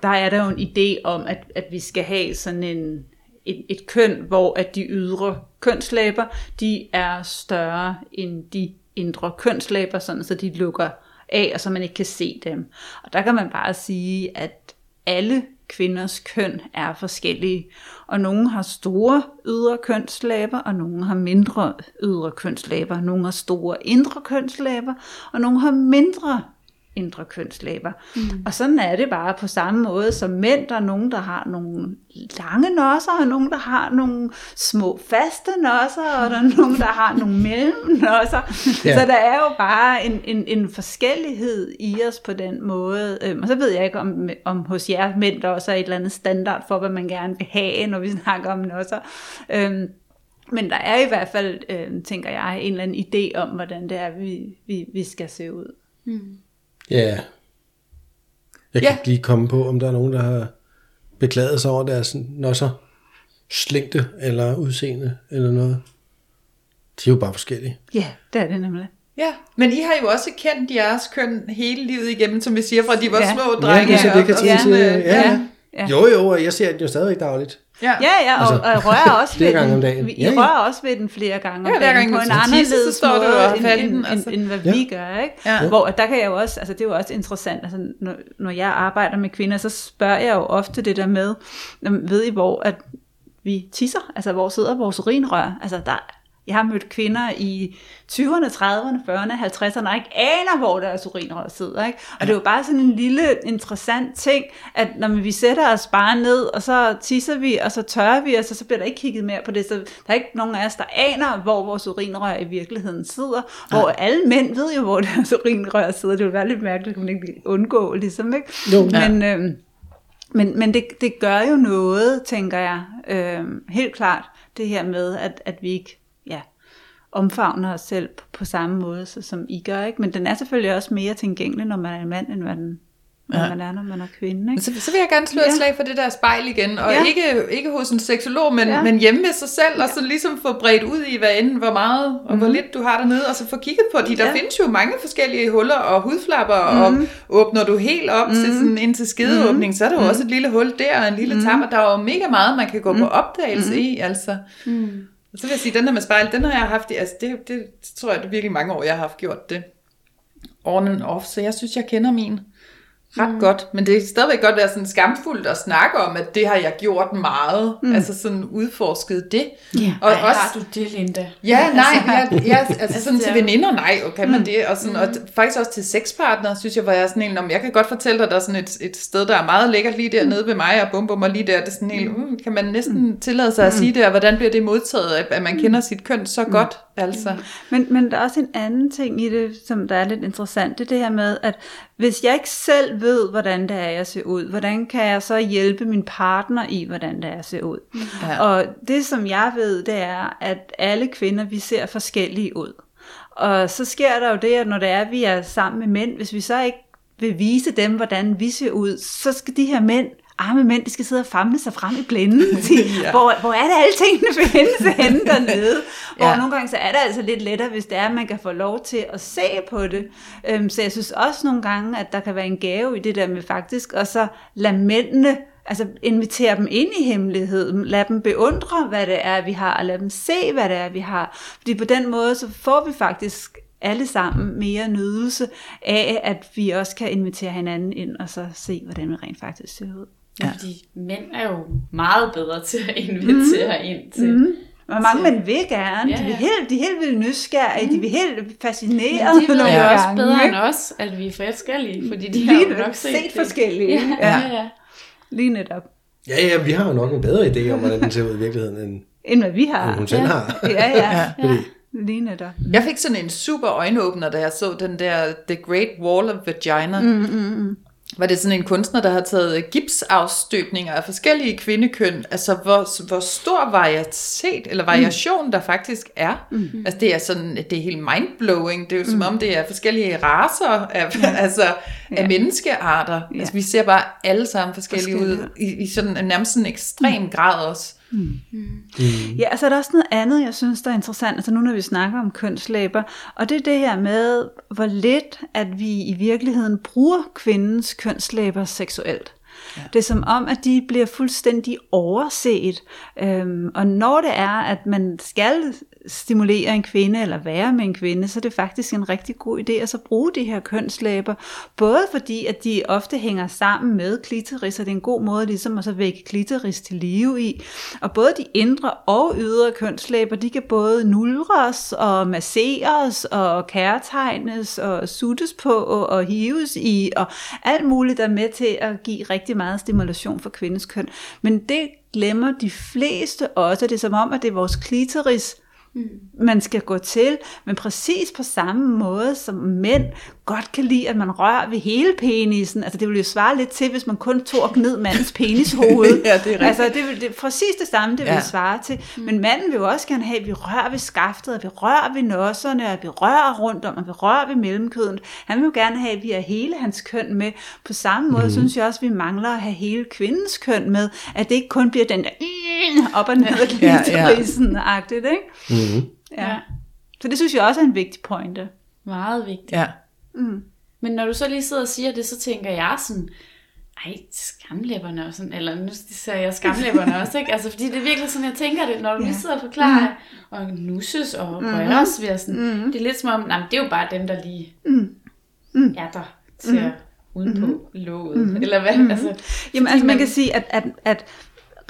der er der jo en idé om, at, at vi skal have sådan en, et, et køn, hvor at de ydre kønslæber, de er større end de indre kønslæber, sådan så de lukker af, og så man ikke kan se dem. Og der kan man bare sige, at alle kvinders køn er forskellige, og nogle har store ydre kønslæber, og nogle har mindre ydre kønslæber. Nogle har store indre kønslæber, og nogle har mindre indre kønslæber. Mm. Og sådan er det bare på samme måde som mænd. Der er nogen, der har nogle lange nosser, og nogen, der har nogle små faste nosser, og der er nogen, der har nogle mellemnosser. Ja. Så der er jo bare en, en, en forskellighed i os på den måde. Øhm, og så ved jeg ikke, om, om hos jer mænd der også er et eller andet standard for, hvad man gerne vil have, når vi snakker om nosser. Øhm, men der er i hvert fald, øh, tænker jeg, en eller anden idé om, hvordan det er, vi, vi, vi skal se ud. Mm. Ja. Jeg kan ja. ikke lige komme på, om der er nogen, der har beklaget sig over deres nosser, slængte eller udseende eller noget. De er jo bare forskellige. Ja, det er det nemlig. Ja, men I har jo også kendt jeres køn hele livet igennem, som vi siger, fra de var ja. små drenge. Ja, det kan ja. Til, ja. ja. ja. Jo, jo, og jeg ser den jo stadig dagligt. Ja, ja, ja og, altså, og jeg rører også ved den. Om dagen. I ja, ja. rører også ved den flere gange om ja, dagen, på en anderledes måde, end, end, end, altså. end, hvad ja. vi gør. Ikke? Ja. Hvor der kan jeg jo også, altså det er jo også interessant, altså, når, når jeg arbejder med kvinder, så spørger jeg jo ofte det der med, ved I hvor, at vi tisser, altså hvor sidder vores urinrør, altså der jeg har mødt kvinder i 20'erne, 30'erne, 40'erne, 50'erne, og ikke aner, hvor deres urinrør sidder. Ikke? Og det er jo bare sådan en lille interessant ting, at når vi sætter os bare ned, og så tisser vi, og så tørrer vi, og så, bliver der ikke kigget mere på det. Så der er ikke nogen af os, der aner, hvor vores urinrør i virkeligheden sidder. Hvor alle mænd ved jo, hvor deres urinrør sidder. Det vil være lidt mærkeligt, at man ikke undgå, ligesom. Ikke? Jo. Men, ja. øhm, men, men det, det gør jo noget, tænker jeg, øhm, helt klart, det her med, at, at vi ikke omfavner os selv på, samme måde, så, som I gør. Ikke? Men den er selvfølgelig også mere tilgængelig, når man er en mand, end den ja. når man er, når man er kvinde. Ikke? Så, så vil jeg gerne slå et ja. slag for det der spejl igen, og ja. ikke, ikke hos en seksolog, men, ja. men hjemme med sig selv, ja. og så ligesom få bredt ud i, hvad end, hvor meget og mm. hvor mhm. lidt du har dernede, og så få kigget på de. Der ja. findes jo mange forskellige huller og hudflapper, mm. og mhm. åbner du helt op mm. til mhm. sådan, ind til skedeåbning, mm. så er der jo mm. også et lille hul der, og en lille mm. tam, og der er jo mega meget, man kan gå mm. på opdagelse mm. i, altså. Mm. Så vil jeg sige, den der med spejl, den har jeg haft i, altså det, det, det tror jeg, det er virkelig mange år, jeg har haft gjort det. On and off, så jeg synes, jeg kender min ret mm. godt, men det er stadigvæk godt være sådan skamfuldt at snakke om, at det har jeg gjort meget, mm. altså sådan udforsket det. Yeah. Og Ej, også, har du det, Linda? Ja, nej, ja, ja, altså sådan til veninder, nej, okay, mm. man det, og, sådan, mm. og faktisk også til sexpartnere, synes jeg, hvor jeg sådan en, om jeg kan godt fortælle dig, der er sådan et, et sted, der er meget lækkert lige dernede ved mig, og bum bum, og lige der, det er sådan helt, mm, kan man næsten mm. tillade sig at sige det, og hvordan bliver det modtaget, at, at man mm. kender sit køn så mm. godt, altså. Men, men der er også en anden ting i det, som der er lidt interessant, det er det her med, at hvis jeg ikke selv ved, hvordan det er, jeg ser ud, hvordan kan jeg så hjælpe min partner i, hvordan det er, jeg ser ud? Ja. Og det, som jeg ved, det er, at alle kvinder, vi ser forskellige ud. Og så sker der jo det, at når det er, at vi er sammen med mænd, hvis vi så ikke vil vise dem, hvordan vi ser ud, så skal de her mænd arme mænd, de skal sidde og famle sig frem i blænden. ja. hvor, hvor er det alle tingene findes henne dernede? Hvor ja. nogle gange så er det altså lidt lettere, hvis det er, at man kan få lov til at se på det. Øhm, så jeg synes også nogle gange, at der kan være en gave i det der med faktisk, og så lade mændene altså invitere dem ind i hemmeligheden, lad dem beundre, hvad det er, vi har, og lad dem se, hvad det er, vi har. Fordi på den måde, så får vi faktisk alle sammen mere nydelse af, at vi også kan invitere hinanden ind, og så se, hvordan vi rent faktisk ser ud. Ja. Fordi mænd er jo meget bedre til at invitere mm. ind til. Mm. Og mange mænd vil gerne. Ja, ja. De, vil helt, de er helt vildt nysgerrige. Mm. De vil helt fascineret. Men de ved jo også bedre end os, at vi er forskellige. Fordi de har jo nok set, set forskellige. Ja, ja. ja, ja. Lige netop. Ja, ja, vi har jo nok en bedre idé om, hvordan den ser ud i virkeligheden, end, end hvad vi har. End hun selv ja. har. Ja, ja. ja. Fordi, Lige netop. Jeg fik sådan en super øjenåbner, da jeg så den der The Great Wall of Vagina. Mm, mm, mm var det sådan en kunstner, der har taget gipsafstøbninger af forskellige kvindekøn, altså hvor, hvor stor varietet, eller variation mm. der faktisk er. Mm. Altså det er sådan, det er helt mindblowing, det er jo mm. som om det er forskellige raser af, ja. altså, ja. af menneskearter. Ja. Altså vi ser bare alle sammen forskellige, forskellige. ud, i, i sådan nærmest en ekstrem mm. grad også. Mm. Mm. Ja, altså der er også noget andet, jeg synes, der er interessant, altså nu når vi snakker om kønslæber, og det er det her med, hvor lidt, at vi i virkeligheden bruger kvindens kønslæber seksuelt. Ja. Det er som om, at de bliver fuldstændig overset. Øhm, og når det er, at man skal stimulere en kvinde eller være med en kvinde, så er det faktisk en rigtig god idé at så bruge de her kønslæber. Både fordi, at de ofte hænger sammen med klitoris, og det er en god måde ligesom at så vække klitoris til live i. Og både de indre og ydre kønslæber, de kan både nulres og masseres og kærtegnes og suttes på og hives i, og alt muligt der er med til at give rigtig meget stimulation for kvindens køn. Men det glemmer de fleste også. Det er som om, at det er vores klitoris, mm. man skal gå til, men præcis på samme måde som mænd godt kan lide, at man rører ved hele penisen. Altså det vil jo svare lidt til, hvis man kun tog ned mandens penishoved. ja, det er rigtigt. Altså det, vil, det præcis det samme, det vil ja. svare til. Mm. Men manden vil jo også gerne have, at vi rører ved skaftet, at vi rører ved nosserne, at vi rører rundt om, at vi rører ved mellemkøden. Han vil jo gerne have, at vi har hele hans køn med. På samme måde mm. synes jeg også, at vi mangler at have hele kvindens køn med. At det ikke kun bliver den der op og ned af ja, ja. ikke? Mm. Ja. Så det synes jeg også er en vigtig pointe. Meget vigtigt. Ja. Mm. Men når du så lige sidder og siger det, så tænker jeg sådan, ej, skamlæberne også, sådan, eller nu siger jeg skamlæberne også, ikke? Altså, fordi det er virkelig sådan, jeg tænker det, når du lige sidder og forklarer, mm. og nusses og mm-hmm. røres ved sådan, mm-hmm. det er lidt som om, nej, det er jo bare dem, der lige mm. Mm. er der til mm. uden på mm-hmm. låget, mm-hmm. eller hvad? Mm-hmm. Altså, Jamen, altså man, man kan sige, at, at, at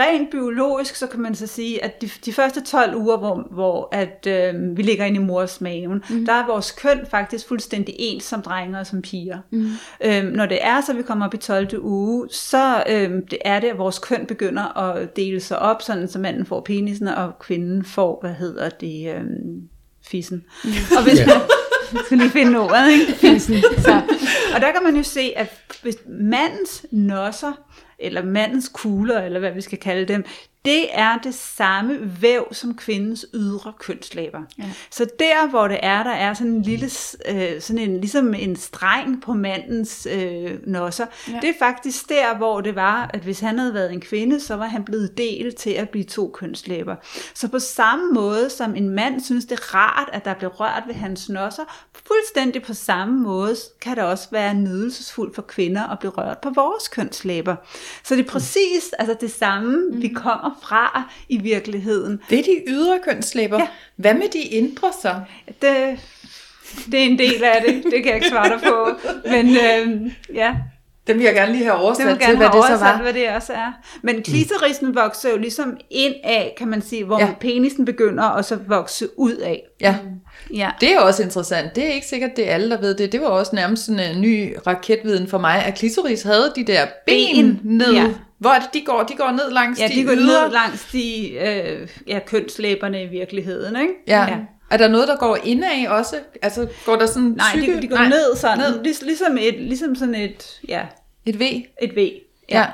rent biologisk, så kan man så sige, at de, de første 12 uger, hvor, hvor at, øh, vi ligger inde i mors maven, mm. der er vores køn faktisk fuldstændig ens som drenge og som piger. Mm. Øhm, når det er, så vi kommer op i 12. uge, så øh, det er det, at vores køn begynder at dele sig op, sådan så manden får penisen, og kvinden får, hvad hedder det, øh, fissen. Mm. Og hvis man, skal lige finde ordet, ikke? Fissen. Så. Og der kan man jo se, at hvis mandens nosser eller mandens kugler, eller hvad vi skal kalde dem, det er det samme væv som kvindens ydre kønslæber. Ja. Så der, hvor det er, der er sådan en lille, øh, sådan en, ligesom en streng på mandens øh, nosser, ja. det er faktisk der, hvor det var, at hvis han havde været en kvinde, så var han blevet delt til at blive to kønslæber. Så på samme måde, som en mand synes, det er rart, at der bliver rørt ved hans nosser, fuldstændig på samme måde kan det også være nydelsesfuldt for kvinder at blive rørt på vores kønslæber. Så det er præcis altså det samme, mm. vi kommer fra i virkeligheden. Det er de ydre kønslæber. Ja. Hvad med de indre så? Det, det er en del af det. Det kan jeg ikke svare dig på. Men øh, ja. Den vil jeg gerne lige have oversat det til, hvad det så var. hvad det også er. Men klitorisen vokser jo ligesom ind af, kan man sige, hvor ja. penisen begynder og så vokse ud af. Ja. ja. Det er også interessant. Det er ikke sikkert, det er alle, der ved det. Det var også nærmest sådan en ny raketviden for mig, at klitoris havde de der ben, ben. ned. Ja. Hvor er det, de går? De går ned langs ja, de, de går ydre. ned langs de øh, ja, kønslæberne i virkeligheden, ikke? Ja. ja. Er der noget, der går indad også? Altså, går der sådan Nej, de, de går Nej. ned sådan, ned. Lig, ligesom, et, ligesom sådan et, ja. Et V? Et V, ja. ja.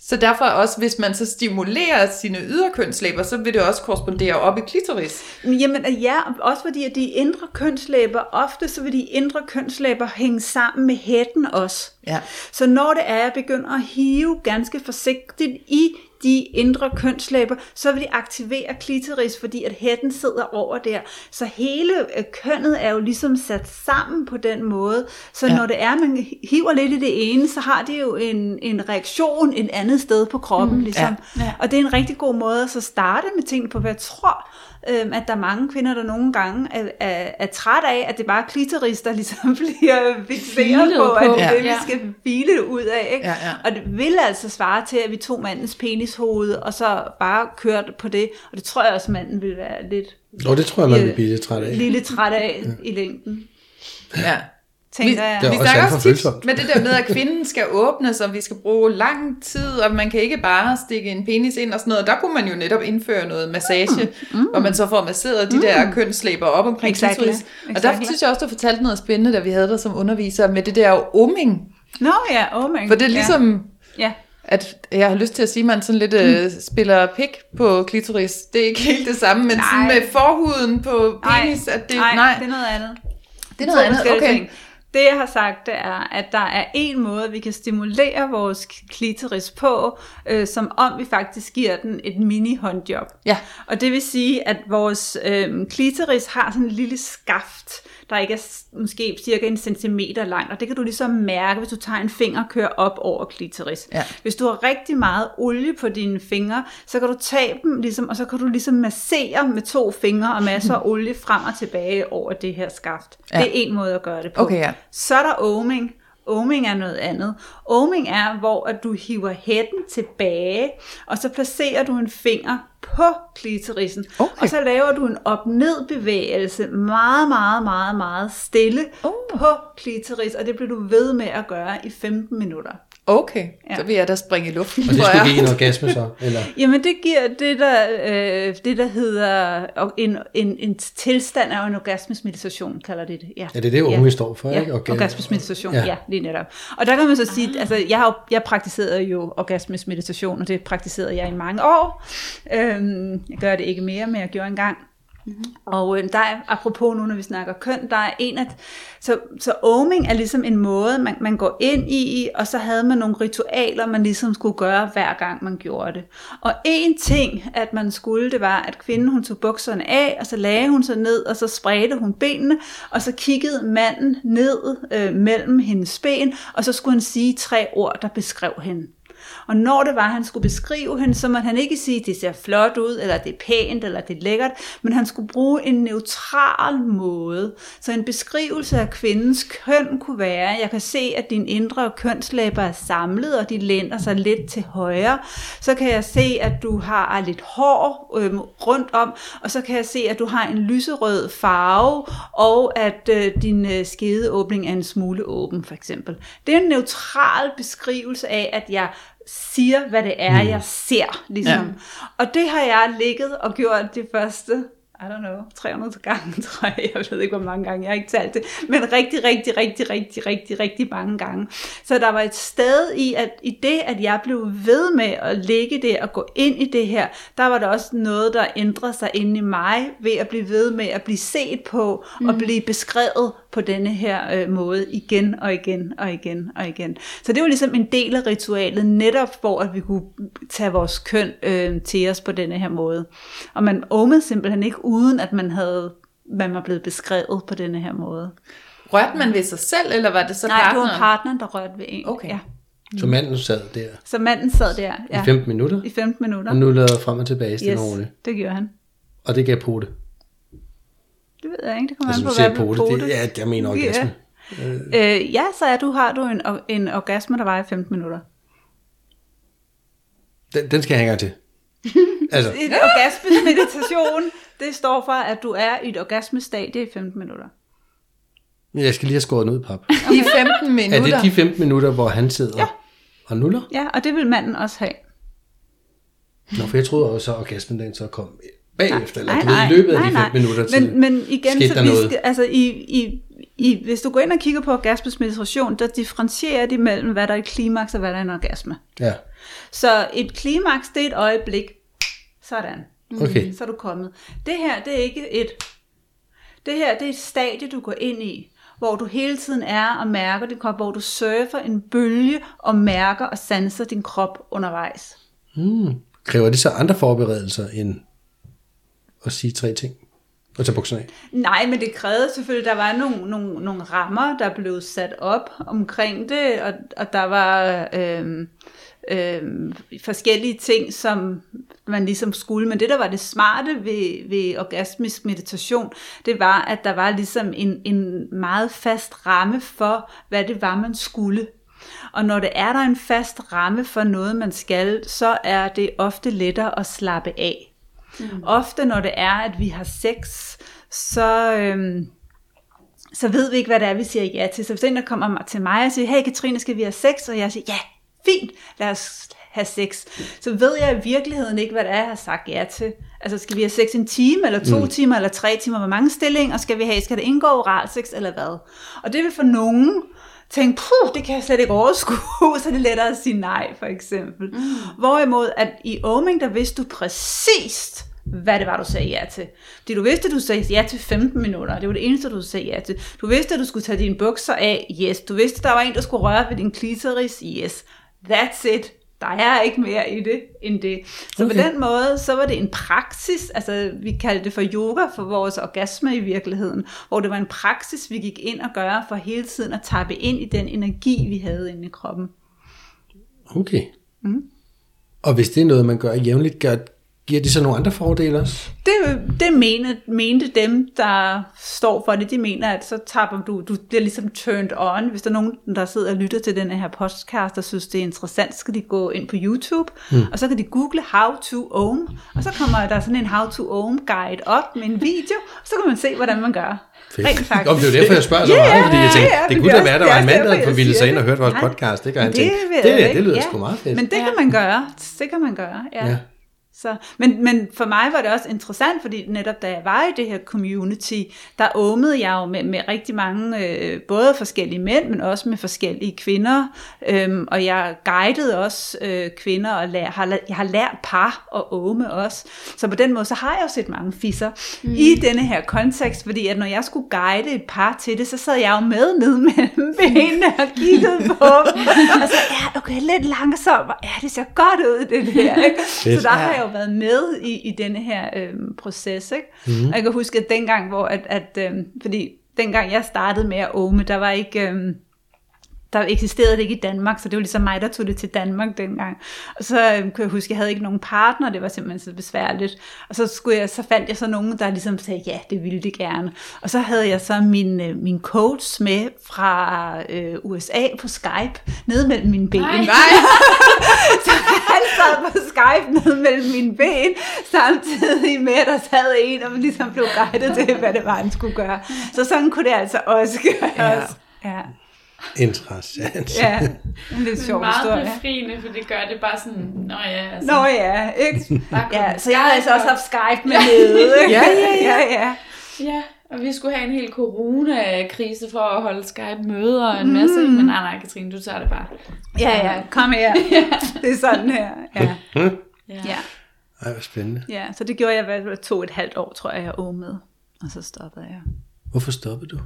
Så derfor også, hvis man så stimulerer sine yderkønslæber, så vil det også korrespondere op i klitoris. Jamen ja, også fordi at de indre kønslæber, ofte så vil de indre kønslæber hænge sammen med hætten også. Ja. Så når det er, at jeg begynder at hive ganske forsigtigt i de indre kønslæber, så vil de aktivere klitoris, fordi at hætten sidder over der. Så hele øh, kønnet er jo ligesom sat sammen på den måde. Så ja. når det er, man hiver lidt i det ene, så har det jo en, en reaktion et andet sted på kroppen. Mm, ligesom. Ja. Ja. Og det er en rigtig god måde at så starte med tingene på, hvad jeg tror, øhm, at der er mange kvinder, der nogle gange er, er, er træt af, at det bare er klitoris, der ligesom bliver fixeret på, på, at det er det, vi skal file det ud af. Ikke? Ja, ja. Og det vil altså svare til, at vi tog mandens penishoved, og så bare kørte på det. Og det tror jeg også, manden vil være lidt... Nå, det tror jeg, man vil blive lidt træt af. Lille træt af ja. i længden. Ja tænker jeg. Vi snakker også tit med det der med, at kvinden skal åbnes, og vi skal bruge lang tid, og man kan ikke bare stikke en penis ind og sådan noget. Der kunne man jo netop indføre noget massage, mm. Mm. hvor man så får masseret de mm. der kønslæber op omkring exactly. klitoris. Og exactly. der synes jeg også, du fortalte noget spændende, da vi havde dig som underviser, med det der oming. Nå ja, oming. For det er ligesom... Ja. At jeg har lyst til at sige, at man sådan lidt mm. øh, spiller pik på klitoris. Det er ikke helt det samme, men nej. sådan med forhuden på penis. Nej, at det, nej, nej, det er noget andet. Det er noget andet, okay. Ting. Det jeg har sagt, det er, at der er en måde, vi kan stimulere vores klitoris på, øh, som om vi faktisk giver den et mini-håndjob. Ja. Og det vil sige, at vores øh, klitoris har sådan en lille skaft, der ikke er måske cirka en centimeter langt, og det kan du ligesom mærke, hvis du tager en finger og kører op over klitoris. Ja. Hvis du har rigtig meget olie på dine fingre, så kan du tage dem, ligesom, og så kan du ligesom massere med to fingre og masser af olie frem og tilbage over det her skaft. Ja. Det er en måde at gøre det på. Okay, ja. Så er der oming. Oming er noget andet. Oming er, hvor at du hiver hætten tilbage, og så placerer du en finger på klitorisen. Okay. Og så laver du en op-ned bevægelse, meget, meget, meget, meget stille Oh. på klitoris, og det bliver du ved med at gøre i 15 minutter. Okay, Ja. så vil jeg da springe i luften, Og det skulle give en orgasme så? Eller? Jamen det giver det der, øh, det, der hedder en, en, en tilstand af en orgasmisk meditation, kalder det det. Ja, Ja, det er det, unge står for, ja, ikke? Orga- orgasmisk meditation, Ja. ja. ja, lige netop. Og der kan man så sige, ah. altså jeg, har, jeg praktiserede jo orgasmisk meditation, og det praktiserede jeg i mange år. Øhm, jeg gør det ikke mere, men jeg gjorde engang. Mm-hmm. Og øh, der er, apropos nu, når vi snakker køn, der er en af, så, så oming er ligesom en måde, man, man går ind i, og så havde man nogle ritualer, man ligesom skulle gøre, hver gang man gjorde det. Og en ting, at man skulle, det var, at kvinden, hun tog bukserne af, og så lagde hun sig ned, og så spredte hun benene, og så kiggede manden ned øh, mellem hendes ben, og så skulle han sige tre ord, der beskrev hende. Og når det var, at han skulle beskrive hende, så måtte han ikke sige, at det ser flot ud, eller det er pænt, eller det er lækkert, men han skulle bruge en neutral måde. Så en beskrivelse af kvindens køn kunne være, jeg kan se, at din indre kønslæber er samlet, og de lænder sig lidt til højre. Så kan jeg se, at du har lidt hår øh, rundt om, og så kan jeg se, at du har en lyserød farve, og at øh, din øh, skedeåbning er en smule åben, for eksempel. Det er en neutral beskrivelse af, at jeg siger, hvad det er, jeg ser, ligesom. Ja. Og det har jeg ligget og gjort de første I don't know, 300 gange, tror jeg. Jeg ved ikke, hvor mange gange, jeg har ikke talt det. Men rigtig, rigtig, rigtig, rigtig, rigtig, rigtig mange gange. Så der var et sted i, at i det, at jeg blev ved med at ligge det og gå ind i det her, der var der også noget, der ændrede sig inde i mig, ved at blive ved med at blive set på, mm. og blive beskrevet på denne her øh, måde igen og igen og igen og igen. Så det var ligesom en del af ritualet, netop for at vi kunne tage vores køn øh, til os på denne her måde. Og man omede simpelthen ikke uden at man havde man var blevet beskrevet på denne her måde. Rørte man ved sig selv, eller var det så Nej, det partneren? var partneren, der rørte ved en. Okay. Ja. Så manden sad der Så manden sad der ja, i 15 minutter, i 15 minutter. og nu lader frem og tilbage stille yes, det gjorde han. Og det gav på det. Ved jeg ikke, det kommer Altså, an du på, hvad på man det, ja, jeg mener orgasme. Øh, ja, så er du, har du en, en orgasme, der var i 15 minutter. Den, den skal jeg en gang til. Altså, Et orgasmisk meditation, det står for, at du er i et orgasmestadie i 15 minutter. jeg skal lige have skåret ud, pap. I 15 Er minutter. det de 15 minutter, hvor han sidder ja. og nuller? Ja, og det vil manden også have. Nå, for jeg troede også, at orgasmen den så kom bagefter, eller Nej, ved, nej, i løbet af nej, de nej. 15 minutter til. Men, men igen, så der vi noget? skal, altså i, i, i, hvis du går ind og kigger på orgasmisk meditation, der differentierer de mellem, hvad der er et klimaks og hvad der er en orgasme. Ja, Så et klimaks, det er et øjeblik. Sådan. okay. Så er du kommet. Det her, det er ikke et... Det her, det er et stadie, du går ind i, hvor du hele tiden er og mærker din krop, hvor du surfer en bølge og mærker og sanser din krop undervejs. Hmm. Kræver det så andre forberedelser end at sige tre ting? Og tage bukserne af? Nej, men det krævede selvfølgelig, der var nogle, nogle, nogle rammer, der blev sat op omkring det, og, og der var øh, øh, forskellige ting, som man ligesom skulle. Men det, der var det smarte ved, ved orgasmisk meditation, det var, at der var ligesom en, en meget fast ramme for, hvad det var, man skulle. Og når det er der en fast ramme for noget, man skal, så er det ofte lettere at slappe af. Mm. Ofte når det er, at vi har sex, så, øhm, så ved vi ikke, hvad det er, vi siger ja til. Så hvis en, der kommer til mig og siger, hey Katrine, skal vi have sex? Og jeg siger, ja, fint, lad os have sex. Så ved jeg i virkeligheden ikke, hvad det er, jeg har sagt ja til. Altså, skal vi have sex en time, eller to mm. timer, eller tre timer? Hvor mange stillinger skal vi have? Skal det indgå oral sex, eller hvad? Og det vil for nogen tænke, puh, det kan jeg slet ikke overskue, så er det lettere at sige nej, for eksempel. Mm. Hvorimod, at i oming, der vidste du præcist, hvad det var, du sagde ja til. Fordi du vidste, at du sagde ja til 15 minutter. Det var det eneste, du sagde ja til. Du vidste, at du skulle tage dine bukser af. Yes. Du vidste, at der var en, der skulle røre ved din klitoris. Yes. That's it. Der er ikke mere i det end det. Så okay. på den måde, så var det en praksis, altså vi kaldte det for yoga for vores orgasme i virkeligheden, hvor det var en praksis, vi gik ind og gøre for hele tiden at tappe ind i den energi, vi havde inde i kroppen. Okay. Mm. Og hvis det er noget, man gør jævnligt, gør, Giver de så nogle andre fordele også? Det, det mente, mente dem, der står for det. De mener, at så taber du, du bliver ligesom turned on. Hvis der er nogen, der sidder og lytter til den her podcast, og synes, det er interessant, så skal de gå ind på YouTube, mm. og så kan de google how to ohm, og så kommer der sådan en how to ohm guide op med en video, og så kan man se, hvordan man gør. Fedt. Rent faktisk. Jo, det er jo derfor, jeg spørger så meget, yeah, fordi jeg tænkte, yeah, det kunne da være, der var en mand, der ville sig ind og hørte vores podcast, ikke? Og han det, tænkte, det, det, det lyder ja. sgu meget fedt. Men det kan man gøre, det kan man gøre, ja. ja. Så, men, men for mig var det også interessant, fordi netop da jeg var i det her community, der åmede jeg jo med, med rigtig mange, øh, både forskellige mænd, men også med forskellige kvinder, øhm, og jeg guidede også øh, kvinder, og lær, har, jeg har lært par at åme også. Så på den måde, så har jeg jo set mange fisser mm. i denne her kontekst, fordi at når jeg skulle guide et par til det, så sad jeg jo med ned mellem benene og kiggede på dem, og så, ja, okay, lidt langsomt, ja, det ser godt ud, det der. Ikke? Så der har jeg jo været med i, i denne her øh, proces. Ikke? Mm. Og jeg kan huske, at dengang, hvor at, at øh, fordi dengang jeg startede med at åme, der var ikke... Øh, der eksisterede det ikke i Danmark, så det var ligesom mig, der tog det til Danmark dengang. Og så øh, kunne jeg huske, at jeg havde ikke nogen partner, det var simpelthen så besværligt. Og så, skulle jeg, så fandt jeg så nogen, der ligesom sagde, ja, det ville de gerne. Og så havde jeg så min, øh, min coach med fra øh, USA på Skype, nede mellem mine ben. Nej, nej. så han sad på Skype nede mellem mine ben, samtidig med, at der sad en, og ligesom blev guidet til, hvad det var, han skulle gøre. Så sådan kunne det altså også gøres. Ja. ja. Interessant. Ja, en lidt sjov meget historie. Meget befriende, for det gør det bare sådan, nå ja. Altså, nå ja, ikke? ja, så jeg har altså også haft Skype med nede. ja, ja, ja, ja. Ja, og vi skulle have en hel corona-krise for at holde Skype-møder og en masse. Mm. Men nej, nej, Katrine, du tager det bare. Ja, ja, kom her. ja. Det er sådan her. Ja. ja. ja. Ej, hvor spændende. Ja, så det gjorde jeg hvad, to et halvt år, tror jeg, jeg åmede. Og så stoppede jeg. Hvorfor stoppede du?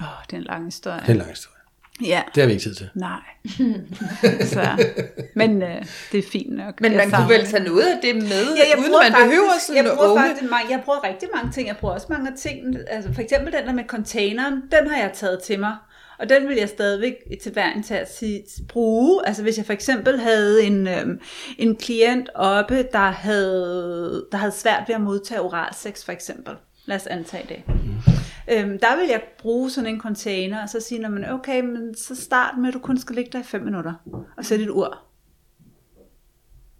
Åh, oh, det er en lang historie. Det er en lang historie. Ja. Det har vi ikke tid til. Nej. så, men øh, det er fint nok. Men man kunne vel tage noget af det med, ja, jeg uden man faktisk, behøver sådan jeg bruger, faktisk mange, jeg bruger rigtig mange ting. Jeg bruger også mange ting. Altså for eksempel den der med containeren, den har jeg taget til mig. Og den vil jeg stadigvæk til hver en til at sige, bruge. Altså hvis jeg for eksempel havde en, øhm, en klient oppe, der havde, der havde svært ved at modtage oral sex for eksempel. Lad os antage det. Mm. Øhm, der vil jeg bruge sådan en container, og så sige, når man, okay, men så start med, at du kun skal ligge der i 5 minutter, og sætte et ur.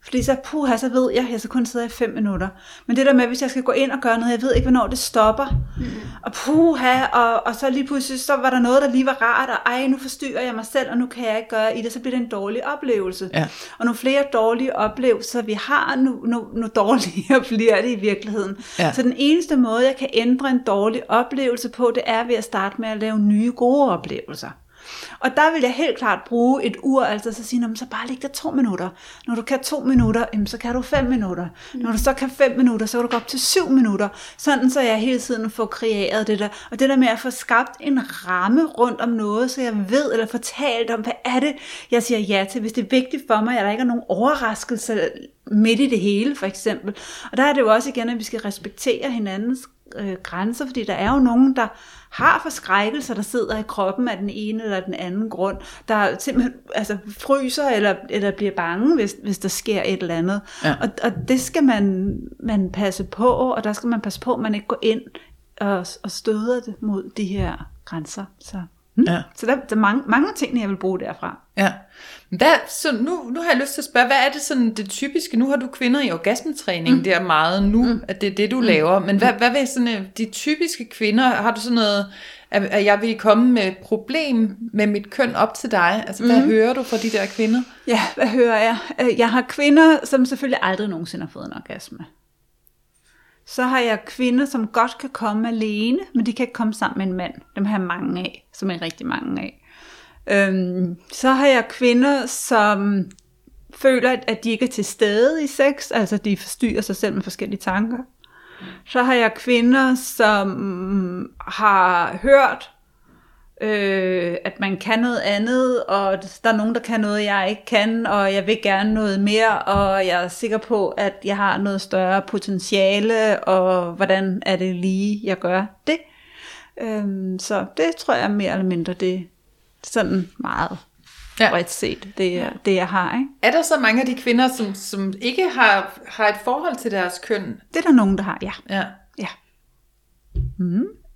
Fordi så, puha, så ved jeg, jeg skal kun sidde i 5 minutter. Men det der med, hvis jeg skal gå ind og gøre noget, jeg ved ikke, hvornår det stopper. Mm. Og puha, og, og så lige pludselig, så var der noget, der lige var rart, og ej, nu forstyrrer jeg mig selv, og nu kan jeg ikke gøre i det, så bliver det en dårlig oplevelse. Ja. Og nu flere dårlige oplevelser, vi har, nu, nu, nu dårligere bliver det i virkeligheden. Ja. Så den eneste måde, jeg kan ændre en dårlig oplevelse på, det er ved at starte med at lave nye gode oplevelser. Og der vil jeg helt klart bruge et ur, altså så sige, så bare ligge der to minutter. Når du kan to minutter, så kan du fem minutter. Når du så kan fem minutter, så kan du gå op til syv minutter. Sådan så jeg hele tiden får kreeret det der. Og det der med at få skabt en ramme rundt om noget, så jeg ved eller fortalt om, hvad er det, jeg siger ja til. Hvis det er vigtigt for mig, at der ikke er nogen overraskelse midt i det hele, for eksempel. Og der er det jo også igen, at vi skal respektere hinandens øh, grænser, fordi der er jo nogen, der har forskrækkelser, der sidder i kroppen af den ene eller den anden grund, der simpelthen altså, fryser eller, eller bliver bange, hvis, hvis der sker et eller andet. Ja. Og, og det skal man, man passe på, og der skal man passe på, at man ikke går ind og, og støder det mod de her grænser. Så, hmm. ja. så der, der er mange, mange ting, jeg vil bruge derfra. Ja. Hvad, så nu, nu har jeg lyst til at spørge, hvad er det sådan det typiske? Nu har du kvinder i orgasmetræning, mm. det er meget nu, mm. at det er det, du mm. laver. Men hvad, hvad vil sådan øh, de typiske kvinder, har du sådan noget, at jeg vil komme med et problem med mit køn op til dig? Altså, hvad mm. hører du fra de der kvinder? Ja, hvad hører jeg? Øh, jeg har kvinder, som selvfølgelig aldrig nogensinde har fået en orgasme. Så har jeg kvinder, som godt kan komme alene, men de kan ikke komme sammen med en mand. Dem har jeg mange af, som er rigtig mange af. Øhm, så har jeg kvinder, som føler, at de ikke er til stede i sex, altså de forstyrrer sig selv med forskellige tanker. Så har jeg kvinder, som har hørt øh, at man kan noget andet, og der er nogen, der kan noget, jeg ikke kan, og jeg vil gerne noget mere, og jeg er sikker på, at jeg har noget større potentiale, og hvordan er det lige, jeg gør det. Øhm, så det tror jeg mere eller mindre, det sådan meget Ja. bredt set, det, er- det jeg har. Ikke? Er der så mange af de kvinder, som, som ikke har, har et forhold til deres køn? Det er der nogen, der har, ja. Ja. ja.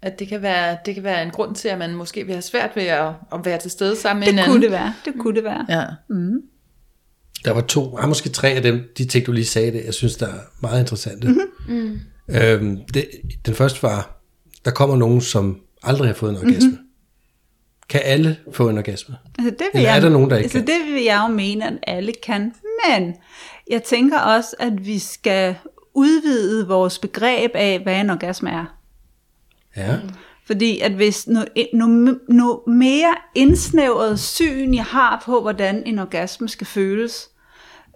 At det kan, være, det kan være en grund til, at man måske vil have svært ved at, at være til stede sammen med Det hinanden. kunne det være, det kunne det være. Ja. Der var to, ah, måske tre af dem, de ting, du lige sagde det, jeg synes, der er meget interessante. Mm-hmm. Øhm, det, den første var, der kommer nogen, som aldrig har fået en orgasme. Mm-hmm. Kan alle få en orgasme? Altså, det vil Eller jeg, er der nogen, der ikke altså, kan? det vil jeg jo mene, at alle kan. Men jeg tænker også, at vi skal udvide vores begreb af, hvad en orgasme er. Ja. Fordi at hvis nu, nu, nu mere indsnævret syn jeg har på, hvordan en orgasme skal føles,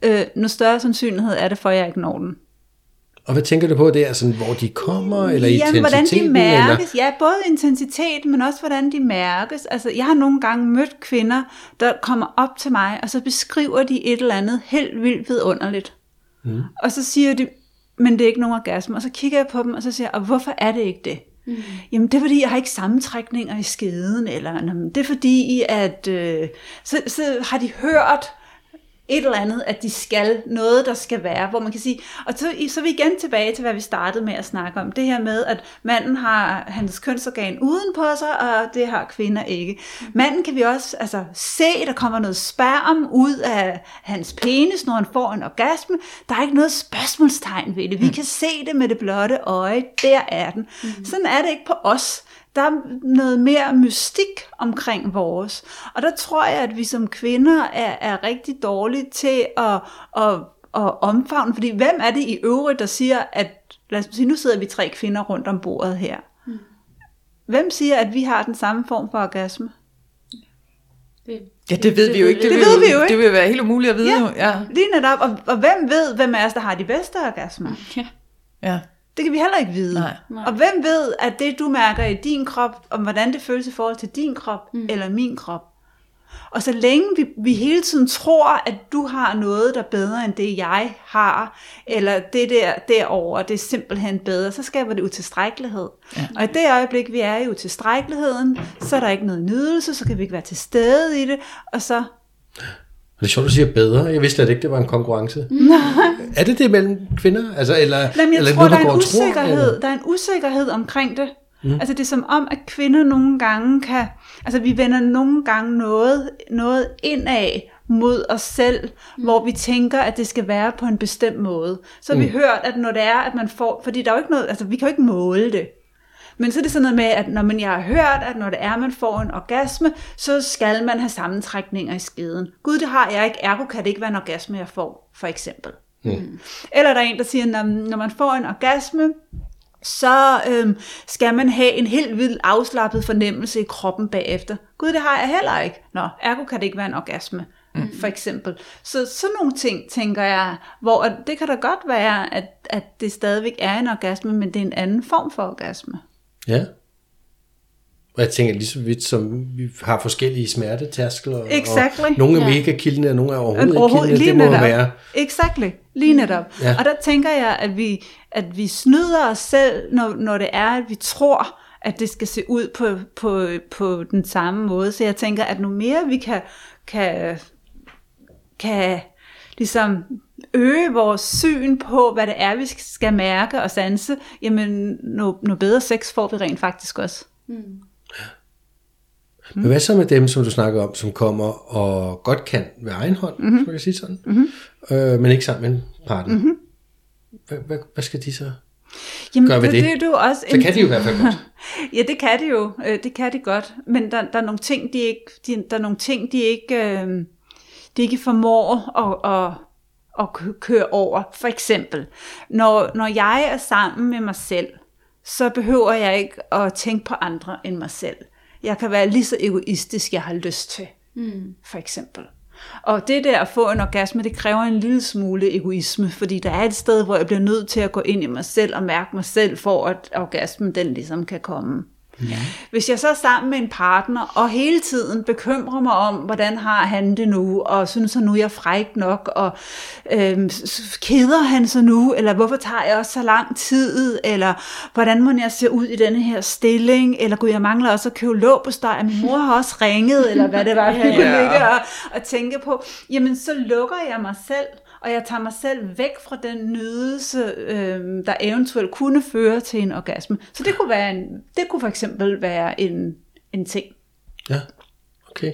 øh, nu større sandsynlighed er det for, at jeg ikke når den. Og hvad tænker du på der, sådan, hvor de kommer, eller Jamen, hvordan intensiteten? de mærkes. Eller? Ja, både intensitet, men også hvordan de mærkes. Altså, jeg har nogle gange mødt kvinder, der kommer op til mig, og så beskriver de et eller andet helt vildt vidunderligt. Mm. Og så siger de, men det er ikke nogen orgasme. Og så kigger jeg på dem, og så siger jeg, og hvorfor er det ikke det? Mm. Jamen, det er fordi, jeg har ikke sammentrækninger i skeden, eller "Nå, men det er fordi, at øh, så, så har de hørt et eller andet, at de skal, noget der skal være, hvor man kan sige, og så, så er vi igen tilbage til, hvad vi startede med at snakke om, det her med, at manden har hans kønsorgan uden på sig, og det har kvinder ikke. Manden kan vi også altså, se, der kommer noget sperm ud af hans penis, når han får en orgasme. Der er ikke noget spørgsmålstegn ved det. Vi kan se det med det blotte øje. Der er den. Sådan er det ikke på os der er noget mere mystik omkring vores. Og der tror jeg, at vi som kvinder er, er rigtig dårlige til at, at, at omfavne. Fordi hvem er det i øvrigt, der siger, at lad os sige, nu sidder vi tre kvinder rundt om bordet her. Hvem siger, at vi har den samme form for orgasme? Det, Ja, det ved vi jo ikke. Det vil ved vi jo ikke. Det vil være helt umuligt at vide. Ja. jo. Ja. Lige netop. Og, og hvem ved, hvem af os, der har de bedste orgasmer? ja. ja. Det kan vi heller ikke vide. Nej. Og hvem ved, at det du mærker i din krop, om hvordan det føles i forhold til din krop mm. eller min krop. Og så længe vi, vi hele tiden tror, at du har noget, der er bedre end det, jeg har, eller det der derover, det er simpelthen bedre, så skaber det utilstrækkelighed. Ja. Og i det øjeblik, vi er i utilstrækkeligheden, så er der ikke noget nydelse, så kan vi ikke være til stede i det, og så Det er sjovt, du siger bedre. Jeg vidste slet ikke, det var en konkurrence. er det det mellem kvinder? Altså, eller, Jamen, jeg eller tror, der er går en tror, usikkerhed. eller? der er en usikkerhed omkring det. Mm. Altså, det er som om, at kvinder nogle gange kan... Altså, vi vender nogle gange noget, noget indad mod os selv, mm. hvor vi tænker, at det skal være på en bestemt måde. Så har vi hørt, at når det er, at man får... Fordi der er jo ikke noget... Altså, vi kan jo ikke måle det. Men så er det sådan noget med, at når man, jeg har hørt, at når det er, at man får en orgasme, så skal man have sammentrækninger i skeden. Gud, det har jeg ikke, ergo kan det ikke være en orgasme, jeg får, for eksempel. Mm. Eller der er en, der siger, når, når man får en orgasme, så øhm, skal man have en helt vild afslappet fornemmelse i kroppen bagefter. Gud, det har jeg heller ikke. Nå, ergo kan det ikke være en orgasme, mm. for eksempel. Så sådan nogle ting, tænker jeg, hvor at det kan da godt være, at, at det stadigvæk er en orgasme, men det er en anden form for orgasme. Ja. Og jeg tænker lige så vidt, som vi har forskellige smertetærskler. Exactly. Og nogle er Ja. mega kildende, og nogle er overhovedet, Overhovedet ikke kildende. Det må være... Exactly. Lige netop. Ja. Og der tænker jeg, at vi, at vi snyder os selv, når, når det er, at vi tror, at det skal se ud på, på, på den samme måde. Så jeg tænker, at nu mere vi kan, kan, kan ligesom øge vores syn på, hvad det er, vi skal mærke og sanse, jamen, nu, nu bedre sex får vi rent faktisk også. Men hvad så med dem, som du snakker om, som kommer og godt kan ved egen hånd, mm-hmm. hvis man kan sige sådan, mm-hmm. øh, men ikke sammen med en partner? Mm-hmm. Hvad, hvad, hvad skal de så? Jamen, Gør vi det? det er jo også Så kan de jo i hvert fald godt. Ja, det kan de jo. Øh, Det kan de godt. Men der, der er nogle ting, de ikke, de, der er nogle ting, de ikke, øh, de ikke formår at, at, at kø- køre over. For eksempel, når, når jeg er sammen med mig selv, så behøver jeg ikke at tænke på andre end mig selv. Jeg kan være lige så egoistisk, jeg har lyst til. Mm. For eksempel. Og det der at få en orgasme, det kræver en lille smule egoisme, fordi der er et sted, hvor jeg bliver nødt til at gå ind i mig selv og mærke mig selv, for at orgasmen den ligesom kan komme. Hvis jeg så er sammen med en partner, og hele tiden bekymrer mig om, hvordan har han det nu, og synes han nu, jeg er fræk nok, og øhm, keder han sig nu, eller hvorfor tager jeg også så lang tid, eller hvordan må jeg se ud i denne her stilling, eller gud, jeg mangler også at købe låbesteg, og min mor har også ringet, eller hvad det var, jeg kunne Ja. ligge og, og tænke på, jamen så lukker jeg mig selv, og jeg tager mig selv væk fra den nydelse, øhm, der eventuelt kunne føre til en orgasme. Så det kunne, være en, det kunne for eksempel være en, en ting. Ja, okay.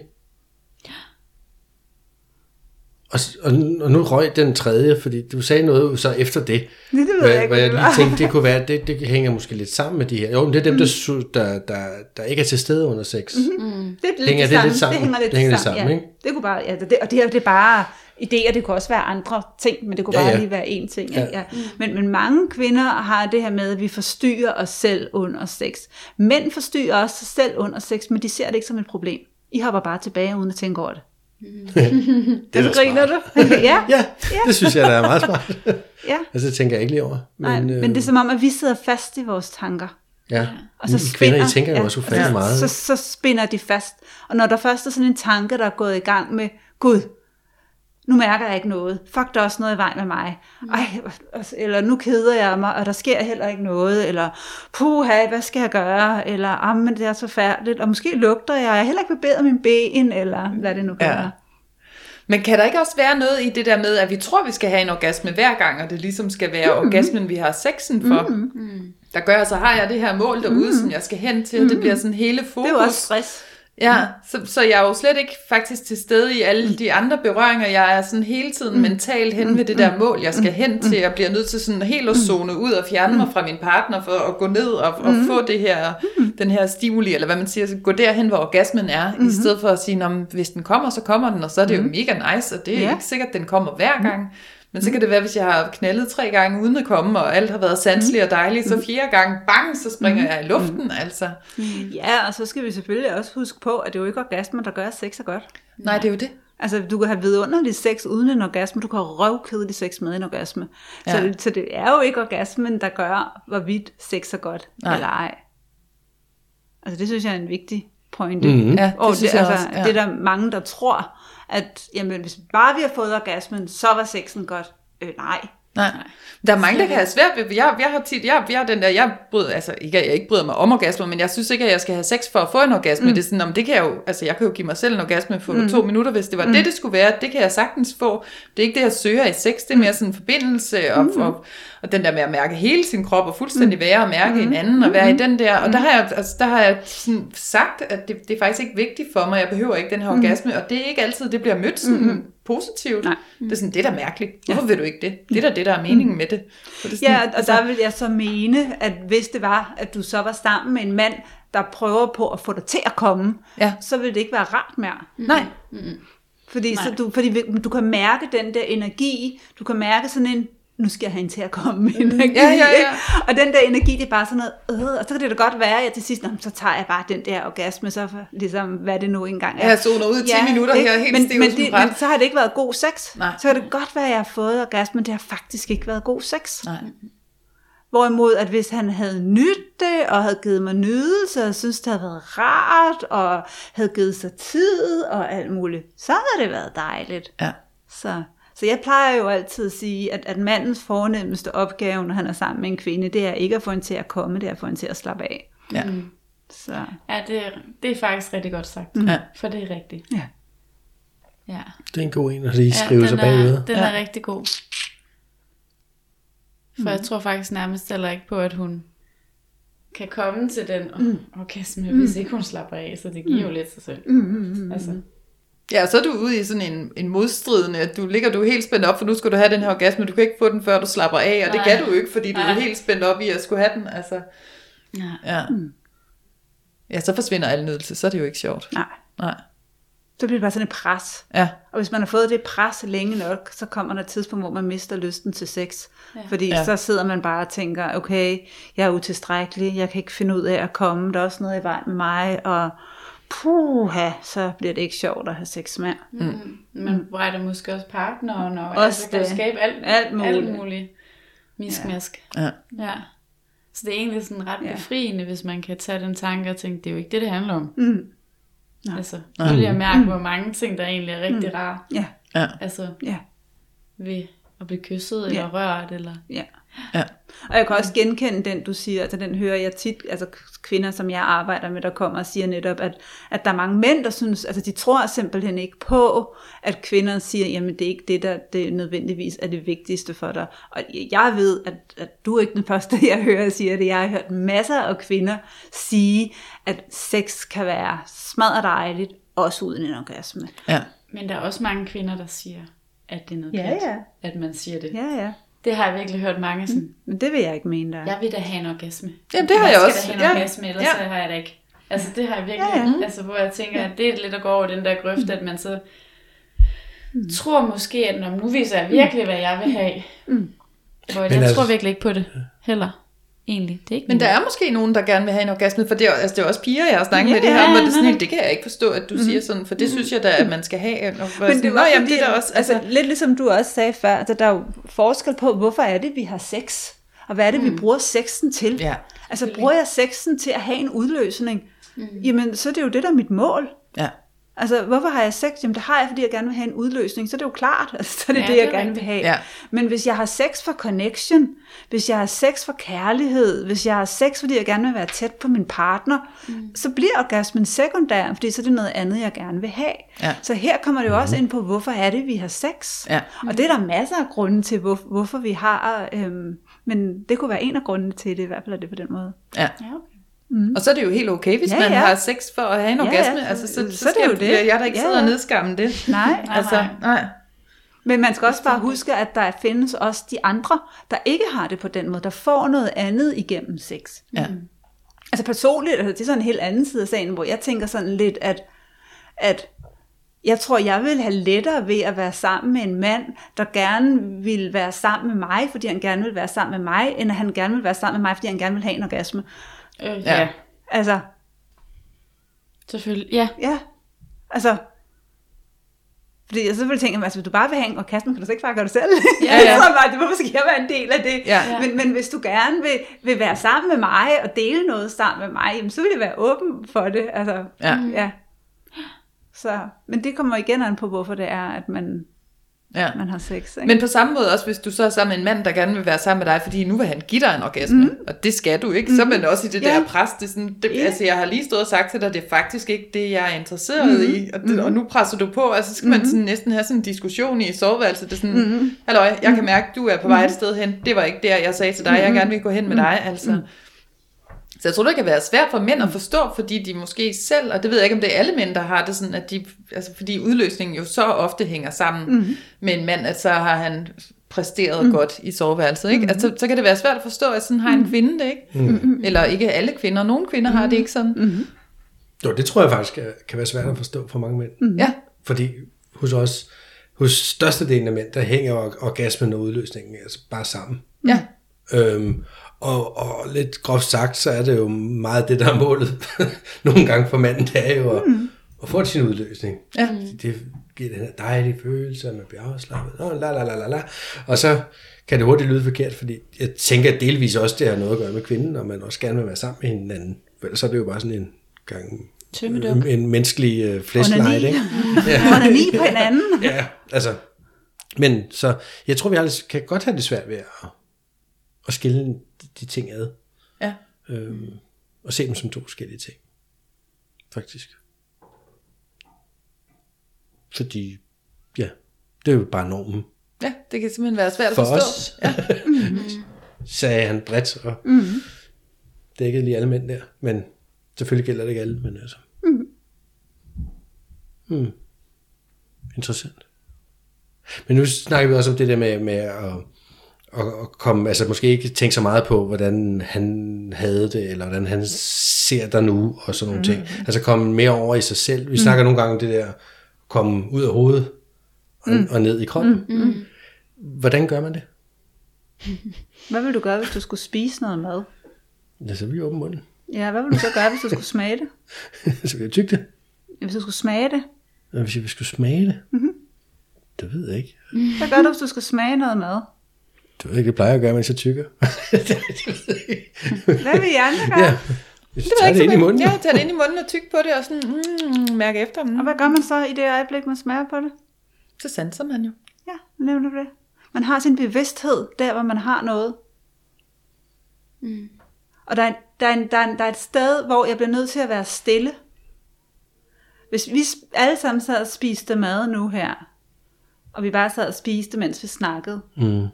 Og, og, nu- og nu røg den tredje, fordi du sagde noget så efter det. Det, det ved Hvad, jeg ikke, hvad jeg lige tænkte, det kunne være, det, det hænger måske lidt sammen med de her. Jo, men det er dem, der, su- der, der, der ikke er til stede under sex. Mm-hmm. Det er lidt Hænger det, det lidt sammen? Det hænger lidt, Det hænger lidt sammen, sammen, ja. ikke? Det kunne bare, ja, det, og det, det er bare idéer, det kunne også være andre ting, men det kunne Ja, bare ja. lige være én ting. Ja. Ja. Ja. Men, men mange kvinder har det her med, at vi forstyrrer os selv under sex. Mænd forstyrrer også sig selv under sex, men de ser det ikke som et problem. I hopper bare tilbage uden at tænke over det. Det er da Så griner smart. du? ja, Ja, det synes jeg, der er meget smart. ja. altså, det tænker jeg ikke lige over. Men, Nej, øh, men det er som om, at vi sidder fast i vores tanker. Ja, Og så I kvinder, I tænker jo også ufattelig ja, meget. Så, så spinder de fast. Og når der først er sådan en tanke, der er gået i gang med, Gud, nu mærker jeg ikke noget. Fuck, der er også noget i vejen med mig. Ej, eller nu keder jeg mig, og der sker heller ikke noget. Eller, puha, hvad skal jeg gøre? Eller, ah, men det er så færdigt. Og måske lugter jeg, jeg har heller ikke bevæget min ben, eller hvad det nu kan Ja. være. Men kan der ikke også være noget i det der med, at vi tror, vi skal have en orgasme hver gang, og det ligesom skal være mm. orgasmen, vi har sexen for? Mm. Der gør, så har jeg det her mål derude, mm. som jeg skal hen til, og det bliver sådan hele fokus. Det er jo også stress. Ja, så, så jeg er jo slet ikke faktisk til stede i alle de andre berøringer. Jeg er sådan hele tiden mm. mentalt hen ved det der mål, jeg skal hen til. Jeg bliver nødt til sådan helt at zone ud og fjerne mig fra min partner for at gå ned og, og få det her, den her stimuli, eller hvad man siger, så gå derhen, hvor orgasmen er, i stedet for at sige, "Nå, men hvis den kommer, så kommer den, og så er det jo mega nice, og det er Ja. ikke sikkert, at den kommer hver gang. Men så kan det være, hvis jeg har knaldet tre gange uden at komme, og alt har været sanseligt og dejligt, så fjerde gang, bang, så springer jeg i luften, altså. Ja, og så skal vi selvfølgelig også huske på, at det er jo ikke orgasmen, der gør, sex er godt. Nej, det er jo det. Altså, du kan have vidunderlig sex uden en orgasme, du kan have røvkedelig sex med en orgasme. Ja. Så, så det er jo ikke orgasmen, der gør, hvorvidt sex er godt Nej. eller ej. Altså, det synes jeg er en vigtig pointe. Mhm. Ja, det og synes det, jeg altså, også, ja. det er der mange, der tror, at jamen, hvis bare vi har fået orgasmen, så var sexen godt. Øh, nej. Nej. Der er mange, der kan have svært ved, jeg, jeg har tit, jeg, jeg den der, jeg bryder, altså ikke, jeg ikke bryder mig om orgasmer, men jeg synes ikke, at jeg skal have sex for at få en orgasme. Mm. Det er sådan, om det kan jeg jo, altså jeg kan jo give mig selv en orgasme for mm. to minutter, hvis det var mm. det, det skulle være. Det kan jeg sagtens få. Det er ikke det, jeg søger i sex, det er mere sådan en forbindelse, og, mm. og, og den der med at mærke hele sin krop, og fuldstændig være og mærke mm. hinanden, og være i den der, og der har jeg, altså, der har jeg sådan sagt, at det, det er faktisk ikke vigtigt for mig, jeg behøver ikke den her orgasme, og det er ikke altid, det bliver mødt sådan mm. positivt. Nej. Det er sådan, det er da mærkeligt. Hvorfor vil du ikke det? Det er da det, der er meningen med det. Så det sådan, Ja, og der vil jeg så mene, at hvis det var, at du så var sammen med en mand, der prøver på at få dig til at komme, Ja. så vil det ikke være rart mere. Nej, Fordi, så du, fordi du kan mærke den der energi, du kan mærke sådan en, nu skal jeg have hende til at komme med energi. Ja, ja, ja. ikke? Og den der energi, det er bare sådan noget, øh, og så kan det da godt være, at jeg til sidst, "Nå, men så tager jeg bare den der orgasme, så for, ligesom, hvad det nu engang er. Jeg zoner ud i 10 minutter ikke? her, helt men, stiv men, det, men så har det ikke været god sex. Nej. Så kan det godt være, at jeg har fået orgasme, men det har faktisk ikke været god sex. nej. Hvorimod, at hvis han havde nydt det, og havde givet mig nydelse, og synes det havde været rart, og havde givet sig tid, og alt muligt, så havde det været dejligt. Ja. Så, så jeg plejer jo altid at sige, at, at mandens fornemmeste opgave, når han er sammen med en kvinde, det er ikke at få hende til at komme, det er at få hende til at slappe af. Ja. Så, Ja, det er, det er faktisk rigtig godt sagt. Ja. For det er rigtigt. ja. Ja, Det er en god en at lige ja skrive sig den, bagud. er, den Ja. er rigtig god. For jeg tror faktisk nærmest heller ikke på, at hun kan komme til den mm. orgasme, hvis ikke hun slapper af. Så det giver jo lidt sig selv. Mm. Altså, Ja, og så er du ude i sådan en, en modstridende, at du ligger du er helt spændt op, for nu skal du have den her orgasme, du kan ikke få den, før du slapper af, og det Nej. kan du jo ikke, fordi du er Nej. helt spændt op i at skulle have den, altså. ja. Ja. Ja, så forsvinder alle nydelse, så er det jo ikke sjovt. Nej. Nej. Så bliver det bare sådan et pres. Ja, Og hvis man har fået det pres længe nok, så kommer der et tidspunkt, hvor man mister lysten til sex. Ja. Fordi Ja. ja. så sidder man bare og tænker, okay, jeg er utilstrækkelig, jeg kan ikke finde ud af at komme, der er også noget i vej med mig, og puha, så bliver det ikke sjovt at have sex mere. Mm. Man brænder måske også partneren, og Også altså, kan det. skabe alt, Alt muligt. alt muligt miskmask. ja. Ja. Så det er egentlig sådan ret Ja. befriende, hvis man kan tage den tanke og tænke, det er jo ikke det, det handler om. Mm. Altså, så vil jeg mærke, hvor mange ting, der egentlig er rigtig rare. Ja, Ja. Altså, ja, ved at blive kysset eller Ja. rørt, eller... ja. Ja. Og jeg kan også genkende den, du siger, altså den hører jeg tit, altså kvinder, som jeg arbejder med, der kommer og siger netop, at, at der er mange mænd, der synes, altså de tror simpelthen ikke på, at kvinder siger, jamen det er ikke det, der det nødvendigvis er det vigtigste for dig. Og jeg ved, at, at du er ikke den første, jeg hører siger det. Jeg har hørt masser af kvinder sige, at sex kan være smadret dejligt, også uden en orgasme. Ja. Men der er også mange kvinder, der siger, at det er noget Ja, pjat, ja. at man siger det. Ja, ja. Det har jeg virkelig hørt mange sådan, Men det vil jeg ikke mene, der er. jeg vil da have en orgasme. Jamen, det har jeg også. Jeg skal da have en Ja. orgasme, ellers Ja. ja. har jeg da ikke. Altså det har jeg virkelig, Ja, ja, altså hvor jeg tænker, at det er lidt at gå over den der grøft, at man så tror måske, at når nu viser jeg virkelig, hvad jeg vil have. Hvor jeg Men altså- tror virkelig ikke på det heller. Egentlig. Det er ikke Men der er måske nogen, der gerne vil have en orgasme, for det er, altså, det er også piger, jeg har snakket Ja, med det her, ja, hvor det sådan helt, det kan jeg ikke forstå, at du siger sådan, for det synes jeg da, at man skal have. Og Men sådan, det Nå, var jamen, fordi, det er også, altså, altså, lidt ligesom du også sagde før, altså, der er jo forskel på, hvorfor er det, vi har sex? Og hvad er det, vi bruger sexen til? Ja. Altså, bruger jeg sexen til at have en udløsning? Mm. Jamen, så er det jo det, der er mit mål. Ja. Altså, hvorfor har jeg sex? Jamen, det har jeg, fordi jeg gerne vil have en udløsning. Så er det jo klart, altså, så er det Ja, det, det jeg er gerne vil have. Ja. Men hvis jeg har sex for connection, hvis jeg har sex for kærlighed, hvis jeg har sex, fordi jeg gerne vil være tæt på min partner, mm. så bliver orgasmen sekundær, fordi så er det noget andet, jeg gerne vil have. Ja. Så her kommer det jo også ind på, hvorfor er det, vi har sex? Ja. Og det er der masser af grunde til, hvor, hvorfor vi har, øhm, men det kunne være en af grundene til det, i hvert fald er det på den måde. Ja. Ja, okay. og så er det jo helt okay, hvis Ja, man ja. har sex for at have en Ja, orgasme. ja, altså, så, så, så så er det skal jo det. jeg der ikke Ja, sidder og ja. nedskamme det. Nej, Altså, nej. Men man skal også bare huske, at der findes også de andre, der ikke har det på den måde, der får noget andet igennem sex. Ja. Altså personligt, altså det er sådan en helt anden side af sagen, hvor jeg tænker sådan lidt, at, at jeg tror, jeg vil have lettere ved at være sammen med en mand, der gerne vil være sammen med mig, fordi han gerne vil være sammen med mig, end at han gerne vil være sammen med mig, fordi han gerne vil have en orgasme. Øh, ja. Ja. Altså, Selvfølgelig. Ja. ja, altså... Fordi jeg så ville tænke, altså, hvis du bare vil have en orgasme, kan du så ikke bare gøre det selv? Ja, ja. så bare, det, hvorfor skal jeg være en del af det? Ja. Men, men hvis du gerne vil, vil være sammen med mig, og dele noget sammen med mig, jamen, så vil jeg være åben for det. Altså, Ja. ja. Så, men det kommer igen an på, hvorfor det er, at man, Ja. man har sex. Ikke? Men på samme måde også, hvis du så er sammen med en mand, der gerne vil være sammen med dig, fordi nu vil han give dig en orgasme, mm. og det skal du ikke, så er man også i det Ja. der pres. Det sådan, det, Ja. altså, jeg har lige stået og sagt til dig, det er faktisk ikke det, jeg er interesseret mm. i, og, det, og nu presser du på, og så skal man sådan næsten have sådan en diskussion i soveværelset. Det er sådan, mm. halløj, jeg kan mærke, du er på vej et sted hen. Det var ikke der, jeg sagde til dig, jeg gerne vil gå hen med dig. Altså. Så jeg tror, det kan være svært for mænd at forstå, fordi de måske selv, og det ved jeg ikke, om det er alle mænd, der har det sådan, at de, altså fordi udløsningen jo så ofte hænger sammen mm. med en mand, at så har han præsteret mm. godt i soveværelset, ikke? Altså, så kan det være svært at forstå, at sådan har en kvinde det, ikke? Mm. Eller ikke alle kvinder, nogle kvinder har det ikke sådan. Mm. Jo, det tror jeg faktisk er- kan være svært at forstå for mange mænd. Mm. Ja, Fordi hos os, hos størstedelen af mænd, der hænger or- orgasmen og udløsningen altså bare sammen. ja. Øhm, og, og lidt groft sagt, så er det jo meget det, der er målet nogle gange for manden, det er jo at, at få sin udløsning. Ja. Det giver den her dejlige følelse, at man bliver afslappet, og la la la la la. Og så kan det hurtigt lyde forkert, fordi jeg tænker at delvis også, det har noget at gøre med kvinden, og man også gerne vil være sammen med hinanden. For ellers er det jo bare sådan en gang Tømmeduk. en, en menneskelig uh, flashlight, ikke? Onani på hinanden. Ja, altså. Men så, jeg tror, vi det- kan godt have det svært ved at, at skille de, ting ad. Ja. Øhm, og se dem som to forskellige ting. Faktisk. Fordi, ja, det er jo bare normen. ja, det kan simpelthen være svært at For forstå. os, ja. sagde han bredt, og mm-hmm. dækkede lige alle mænd der. Men selvfølgelig gælder det ikke alle, men altså. Mm. Mm. Interessant. Men nu snakker vi også om det der med, med at, at, at komme, altså måske ikke tænke så meget på, hvordan han havde det, eller hvordan han ser dig nu, og sådan nogle ting. Altså komme mere over i sig selv. Vi snakker nogle gange om det der, komme ud af hovedet, og, og ned i kroppen. Mm. Hvordan gør man det? Hvad vil du gøre, hvis du skulle spise noget mad? Ja, så er vi åbne munden. Ja, hvad vil du så gøre, hvis du skulle smage det? så vil jeg tygge det. Hvis du skulle smage det? Og hvis jeg skulle smage det, mm-hmm. det ved jeg ikke. Hvad gør du, hvis du skal smage noget mad? Det ved ikke, det plejer at gøre, mens jeg tykker. Hvad vil I andre gøre? ja. Det ved Tag jeg det ind i munden. Ja, tag det ind i munden og tyk på det, og sådan mm, mærke efter. Mm. Og hvad gør man så i det øjeblik, man smager på det? Så sanser man jo. Ja, nævner du det. Man har sin bevidsthed der, hvor man har noget. Mm. Og der er, der, er en, der, er en, der er et sted, hvor jeg bliver nødt til at være stille. Hvis vi alle sammen sad og spiste mad nu her, og vi bare sad og spiste, mens vi snakkede, Mm.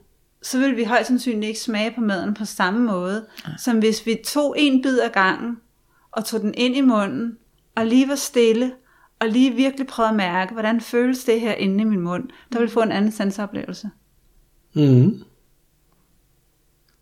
Så ville vi højst sandsynligt ikke smage på maden på samme måde, som hvis vi tog en bid af gangen, og tog den ind i munden, og lige var stille, og lige virkelig prøvede at mærke, hvordan føles det her inde i min mund, der vil få en anden sanseoplevelse. Mm.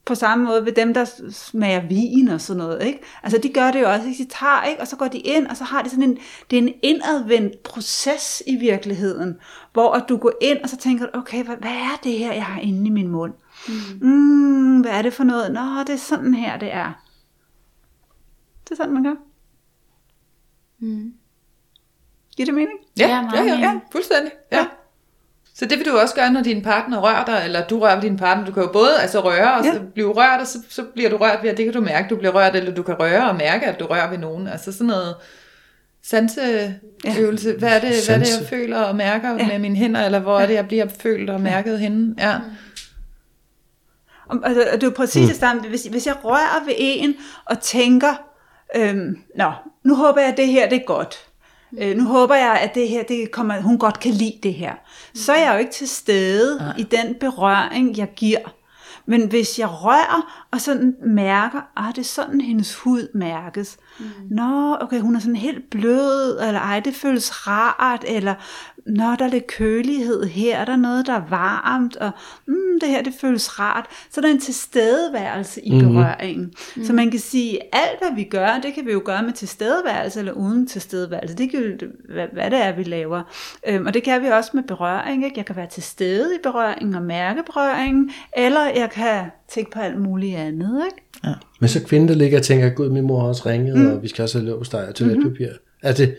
På samme måde ved dem, der smager vin og sådan noget. Ikke? Altså de gør det jo også. Ikke? De tager, ikke? og så går de ind, og så har de sådan en, det er en indadvendt proces i virkeligheden, hvor at du går ind, og så tænker du, okay, hvad, hvad er det her, jeg har inde i min mund? Mm. Mm, hvad er det for noget? Nå, det er sådan her, det er. Det er sådan, man gør. Mm. Giver det mening? Ja, Ja, ja, meget ja, ja, mening. fuldstændig. Ja. Så det vil du også gøre, når din partner rører dig, eller du rører ved din partner. Du kan jo både altså, røre og Ja. så blive rørt, og så, så bliver du rørt ved, at det kan du mærke, du bliver rørt, eller du kan røre og mærke, at du rører ved nogen. Altså sådan noget sanseøvelse. Hvad er det, hvad er det jeg Sanse. føler og mærker Ja. ja. med mine hænder, eller hvor er det, jeg bliver følt og mærket henne? Ja. Og, det- og det er jo præcis mm. det samme. Hvis, hvis jeg rører ved en og tænker, øhm, nå, nu håber jeg, at det her det er godt. Øh, nu håber jeg, at det her, det kommer, hun godt kan lide det her. Så er jeg jo ikke til stede Nej. i den berøring, jeg giver. Men hvis jeg rører og sådan mærker, ah, det er sådan, hendes hud mærkes. Mm. Nå, okay, hun er sådan helt blød, eller ej, det føles rart, eller nå, der er lidt kølighed her, der er noget, der er varmt, og mm, det her, det føles rart. Så der er en tilstedeværelse i berøringen. Mm. Så man kan sige, alt hvad vi gør, det kan vi jo gøre med tilstedeværelse, eller uden tilstedeværelse. Det kan jo, hvad, hvad det er, vi laver. Øhm, og det kan vi også med berøring. Ikke? Jeg kan være til stede i berøringen og mærke berøringen, eller jeg kan tænke på alt muligt andet. Ikke? Men så kvinden, der ligger og tænker, gud, min mor har også ringet, mm. og vi skal også have låsteg og toiletpapir. Mm-hmm. Er, det,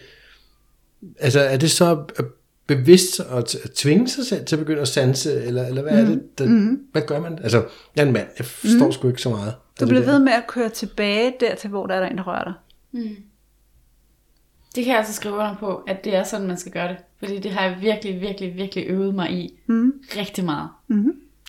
altså, er det så bevidst at tvinge sig selv til at begynde at sanse, eller, eller hvad mm. er det? Der, mm-hmm. Hvad gør man? Altså, jeg er en mand, jeg forstår mm. sgu ikke så meget. Du bliver der. ved med at køre tilbage dertil, hvor der er der en, der rører dig. Det kan jeg altså skrive under på, at det er sådan, man skal gøre det. Fordi det har jeg virkelig, virkelig, virkelig øvet mig i. Mm. Rigtig meget.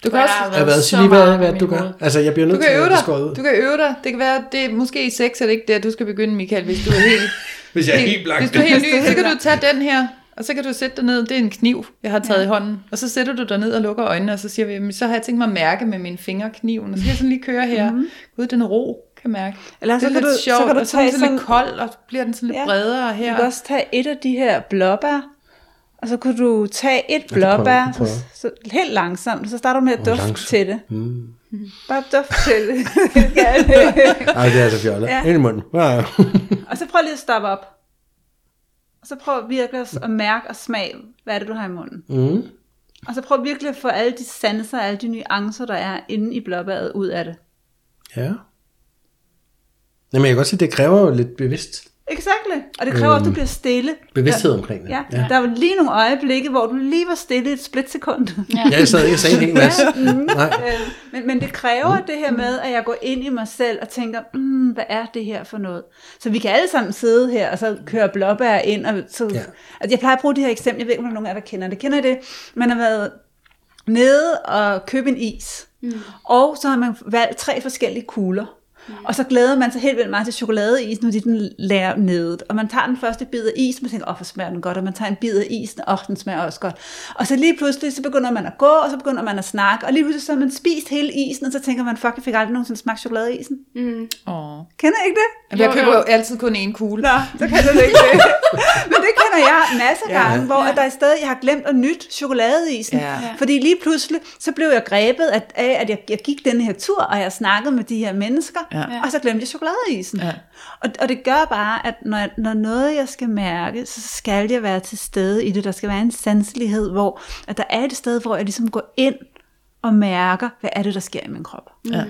Du kan Og også jeg har været så lige, meget hvad, du gør. Altså, jeg bliver Du nødt kan til øve at det skåret ud. dig. Du kan øve dig. Det kan være, det er måske i sex, er det ikke det, du skal begynde, Michael, hvis du er helt... Hvis jeg er helt blank. Hvis du er helt ny, så kan du tage den her, og så kan du sætte dig ned. Det er en kniv, jeg har taget ja. i hånden. Og så sætter du dig ned og lukker øjnene, og så siger vi, "Jamen, så har jeg tænkt mig at mærke med mine fingre kniven. Og så kan jeg sådan lige køre her. Mm. Gud, den er ro, kan mærke. Eller det så er kan lidt du- så sjovt, kan du og så er den sådan lidt kold, og så bliver den sådan lidt Ja. bredere Du her. kan også tage et af de her blåbær, og så kunne du tage et blåbær, det så, så helt langsomt, så starter du med at dufte langsomt. til det. Mm. Bare duft til det. Ja, det. Ej, det er altså fjollet. Ja. Ind i munden. Ja. og så prøv lige at stoppe op. Og så prøv virkelig at mærke og smage, hvad er det, du har i munden. Mm. Og så prøv virkelig at få alle de sanser, alle de nuancer, der er inde i blåbæret, ud af det. Ja. Jamen, jeg kan godt sige, det kræver jo lidt bevidst Exakt. Og det kræver, at du bliver stille. bevidsthed ja. omkring det. Ja. ja, der var lige nogle øjeblikke, hvor du lige var stille et splitsekund. Ja, jeg sad ikke og sagde en hel masse. Mm. Nej. Øh, men, men det kræver det her med, at jeg går ind i mig selv og tænker, mm, hvad er det her for noget? Så vi kan alle sammen sidde her og så køre blåbær ind. Og så, Ja. ja. altså jeg plejer at bruge det her eksempel, jeg ved ikke, om der nogen af jer, der kender det. Kender I det? Man har været nede og købe en is, mm. og så har man valgt tre forskellige kugler. Mm. Og så glæder man sig helt vildt meget til chokoladeis, nu er den lærer nede. Og man tager den første bid af isen, og man tænker, åh, hvor smager den godt, og man tager en bid af isen, åh, den smager også godt. Og så lige pludselig, så begynder man at gå, og så begynder man at snakke, og lige pludselig så har man spist hele isen, og så tænker man, fuck, jeg fik aldrig nogensinde smagt chokoladeisen. Åh. Kender I ikke det? Jeg køber jo. altid kun én kugle. Nå, så kan du ikke det. Men det kender jeg masser af gange, hvor at der er stadig, jeg har glemt at nyt chokoladeisen. Ja. Fordi lige pludselig, så blev jeg grebet af, af at jeg, jeg gik den her tur, og jeg snakkede med de her mennesker, Ja. Og så glemte jeg chokoladeisen. Ja. Og, og det gør bare, at når, jeg, når noget jeg skal mærke, så skal jeg være til stede i det. Der skal være en sanselighed, hvor at der er et sted, hvor jeg ligesom går ind og mærker, hvad er det, der sker i min krop. Ja.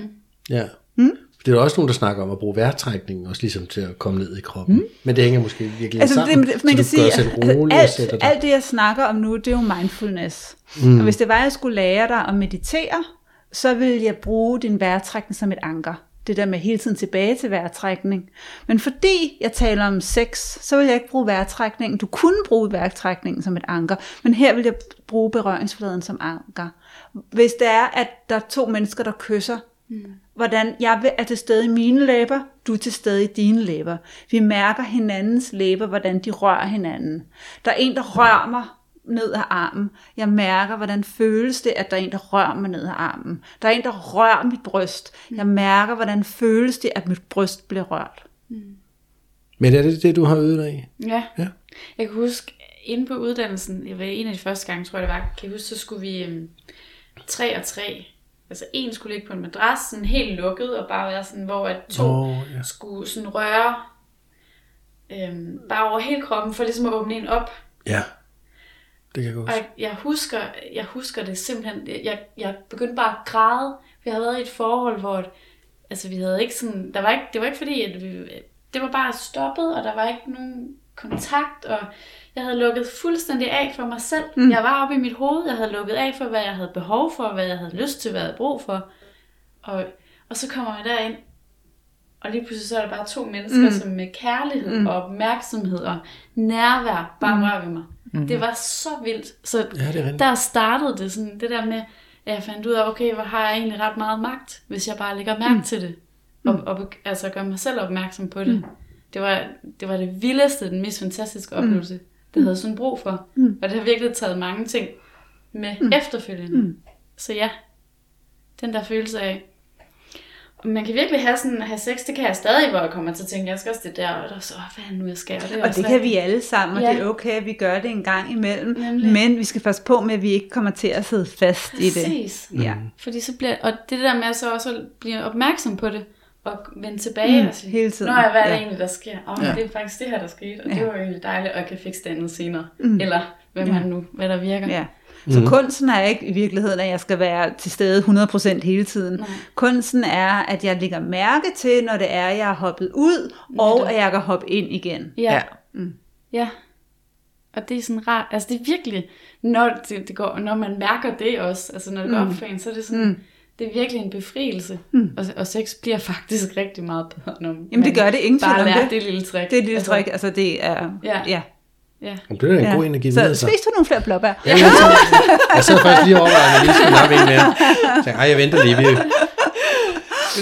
Ja. Mm. Det er også nogen, der snakker om at bruge vejrtrækning, også ligesom til at komme ned i kroppen. Mm. Men det hænger måske virkelig Altså, sammen, det, man kan så du sige, gør selv og alt, sætter dig. alt det, jeg snakker om nu, det er jo mindfulness. Mm. Og hvis det var, at jeg skulle lære dig at meditere, så vil jeg bruge din vejrtrækning som et anker. Det der med hele tiden tilbage til vejrtrækning. Men fordi jeg taler om sex, så vil jeg ikke bruge vejrtrækningen. Du kunne bruge vejrtrækningen som et anker, men her vil jeg bruge berøringsfladen som anker. Hvis det er, at der er to mennesker, der kysser, mm. hvordan jeg er til stede i mine læber, du er til stede i dine læber. Vi mærker hinandens læber, hvordan de rører hinanden. Der er en, der rører mig ned ad armen. Jeg mærker, hvordan føles det, at der er en, der rører mig ned ad armen. Der er en, der rører mit bryst. Jeg mærker, hvordan føles det, at mit bryst bliver rørt. Men er det det, du har øvet dig i? Ja. Ja. Jeg kan huske, inde på uddannelsen, jeg var en af de første gange, tror jeg det var, kan jeg huske, så skulle vi øhm, tre og tre. Altså en skulle ligge på en madras, sådan helt lukket, og bare være sådan, hvor at to oh, ja. skulle sådan røre øhm, bare over hele kroppen, for ligesom at åbne en op. Ja, det kan jeg godt Og jeg, jeg, husker, jeg husker det simpelthen, jeg, jeg begyndte bare at græde, jeg havde været i et forhold, hvor at, altså, vi havde ikke sådan, der var ikke, det var ikke fordi, at vi, det var bare stoppet, og der var ikke nogen kontakt, og jeg havde lukket fuldstændig af for mig selv. Mm. Jeg var oppe i mit hoved, jeg havde lukket af for, hvad jeg havde behov for, hvad jeg havde lyst til, hvad jeg havde brug for. Og, og så kommer jeg derind, og lige pludselig så er der bare to mennesker, mm. som med kærlighed mm. og opmærksomhed og nærvær bare rører ved mig. Mm. Det var så vildt. Så Ja, det er der startede det sådan, det der med, at jeg fandt ud af, okay, hvor har jeg egentlig ret meget magt, hvis jeg bare lægger mærke mm. til det. Og, og be- altså gør mig selv opmærksom på det. Mm. Det, var, det var det vildeste, den mest fantastiske oplevelse, mm. det havde sådan brug for. Mm. Og det har virkelig taget mange ting med mm. efterfølgende. Mm. Så ja, den der følelse af, og man kan virkelig have, sådan, have sex, det kan jeg stadig, hvor jeg kommer til at tænke, jeg skal også det der, og der er så, "Åh, hvad er det nu, jeg skal? Og det, Og det kan vi alle sammen, og Ja. det er okay, at vi gør det en gang imellem. Nemlig. Men vi skal passe på med, at vi ikke kommer til at sidde fast i det. Præcis. Ja. Fordi så bliver, og det der med så også at blive opmærksom på det, og vende tilbage Mm, og sige, hele tiden. Nå ja, hvad er det Ja. egentlig, der sker? Åh, Ja. ja. det er faktisk det her, der skete, og det Ja. var jo egentlig dejligt, og jeg kan fikse det andet senere. Mm. Eller hvad man nu, hvad der virker. Ja. Så mm. kunsten er ikke i virkeligheden, at jeg skal være til stede 100% hele tiden. Nej. Kunsten er, at jeg lægger mærke til, når det er, jeg er hoppet ud, og Netop. at jeg kan hoppe ind igen. Ja. ja. ja. Og det er sådan rart, altså det er virkelig, når, det, det går, når man mærker det også, altså når det går op for en, så er det sådan, mm. det er virkelig en befrielse. Mm. Og, og sex bliver faktisk rigtig meget bedre, når Jamen det gør det, ingen tvivl bare om det. det lille trick. Det er et lille Altså, trick, altså det er... Ja. ja. Ja. Det er en ja. god en at give så videre. Så. spis du nogle flere blåbær. Ja, jeg, tænkte, jeg sad faktisk lige over, at jeg lige skulle nappe en mere. Jeg tænkte, ej, jeg venter lige. Vi,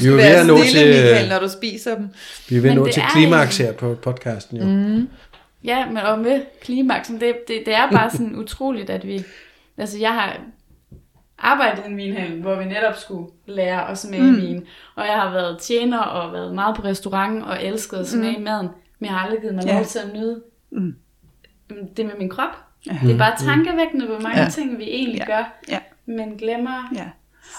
vi er ved at nå til, Michael, når du spiser dem. vi er ved at nå til klimaks her på podcasten. Jo. Mm. Ja, men og med klimaksen, det, det, det er bare sådan utroligt, at vi... Altså, jeg har arbejdet i en vinhandel, hvor vi netop skulle lære at smage mm. vin. Og jeg har været tjener og været meget på restaurant og elsket at smage mm. maden. Men jeg har aldrig givet mig Ja. lov til at nyde mm. Det med min krop. Ja. Det er bare tankevækkende, hvor mange Ja. ting, vi egentlig Ja. gør, Ja. men glemmer. Ja.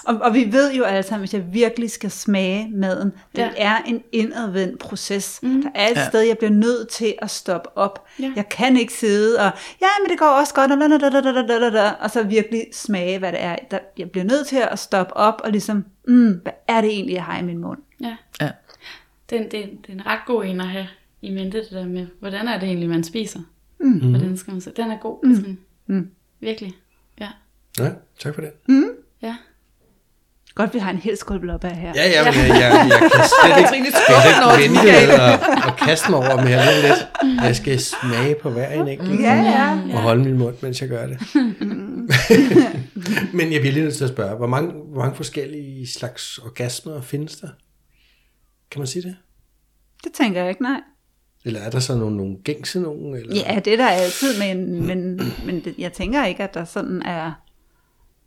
Og, og vi ved jo alle sammen, hvis jeg virkelig skal smage maden, det Ja. er en indadvendt proces. Mm. Der er et ja. sted, jeg bliver nødt til at stoppe op. Ja. Jeg kan ikke sidde og, ja, men det går også godt, og, da, da, da, da, da, da, da, og så virkelig smage, hvad det er. Der, jeg bliver nødt til at stoppe op og ligesom, mm, hvad er det egentlig, jeg har i min mund? Ja. Ja. Den, det, det er en ret god en at have i mente, det der med, hvordan er det egentlig, man spiser? Mm. Hvordan skal man så? Den er god. Mm. Sådan. Mm. Virkelig. Ja. Ja, tak for det. Ja. Godt, vi har en hel skål blåbær her. Ja, ja, men jeg, jeg, jeg kan slet ikke, jeg kan ikke vente og, og kaste mig over dem her lige lidt. Jeg skal smage på hver en enkelt. ja. ja. og holde min mund, mens jeg gør det. Men jeg bliver lige nødt til at spørge, hvor mange, hvor mange forskellige slags orgasmer findes der? Kan man sige det? Det tænker jeg ikke, nej. Eller er der så nogle, nogle gængse nogen? Eller? Ja, det er der altid, men, men, men det, jeg tænker ikke, at der sådan er,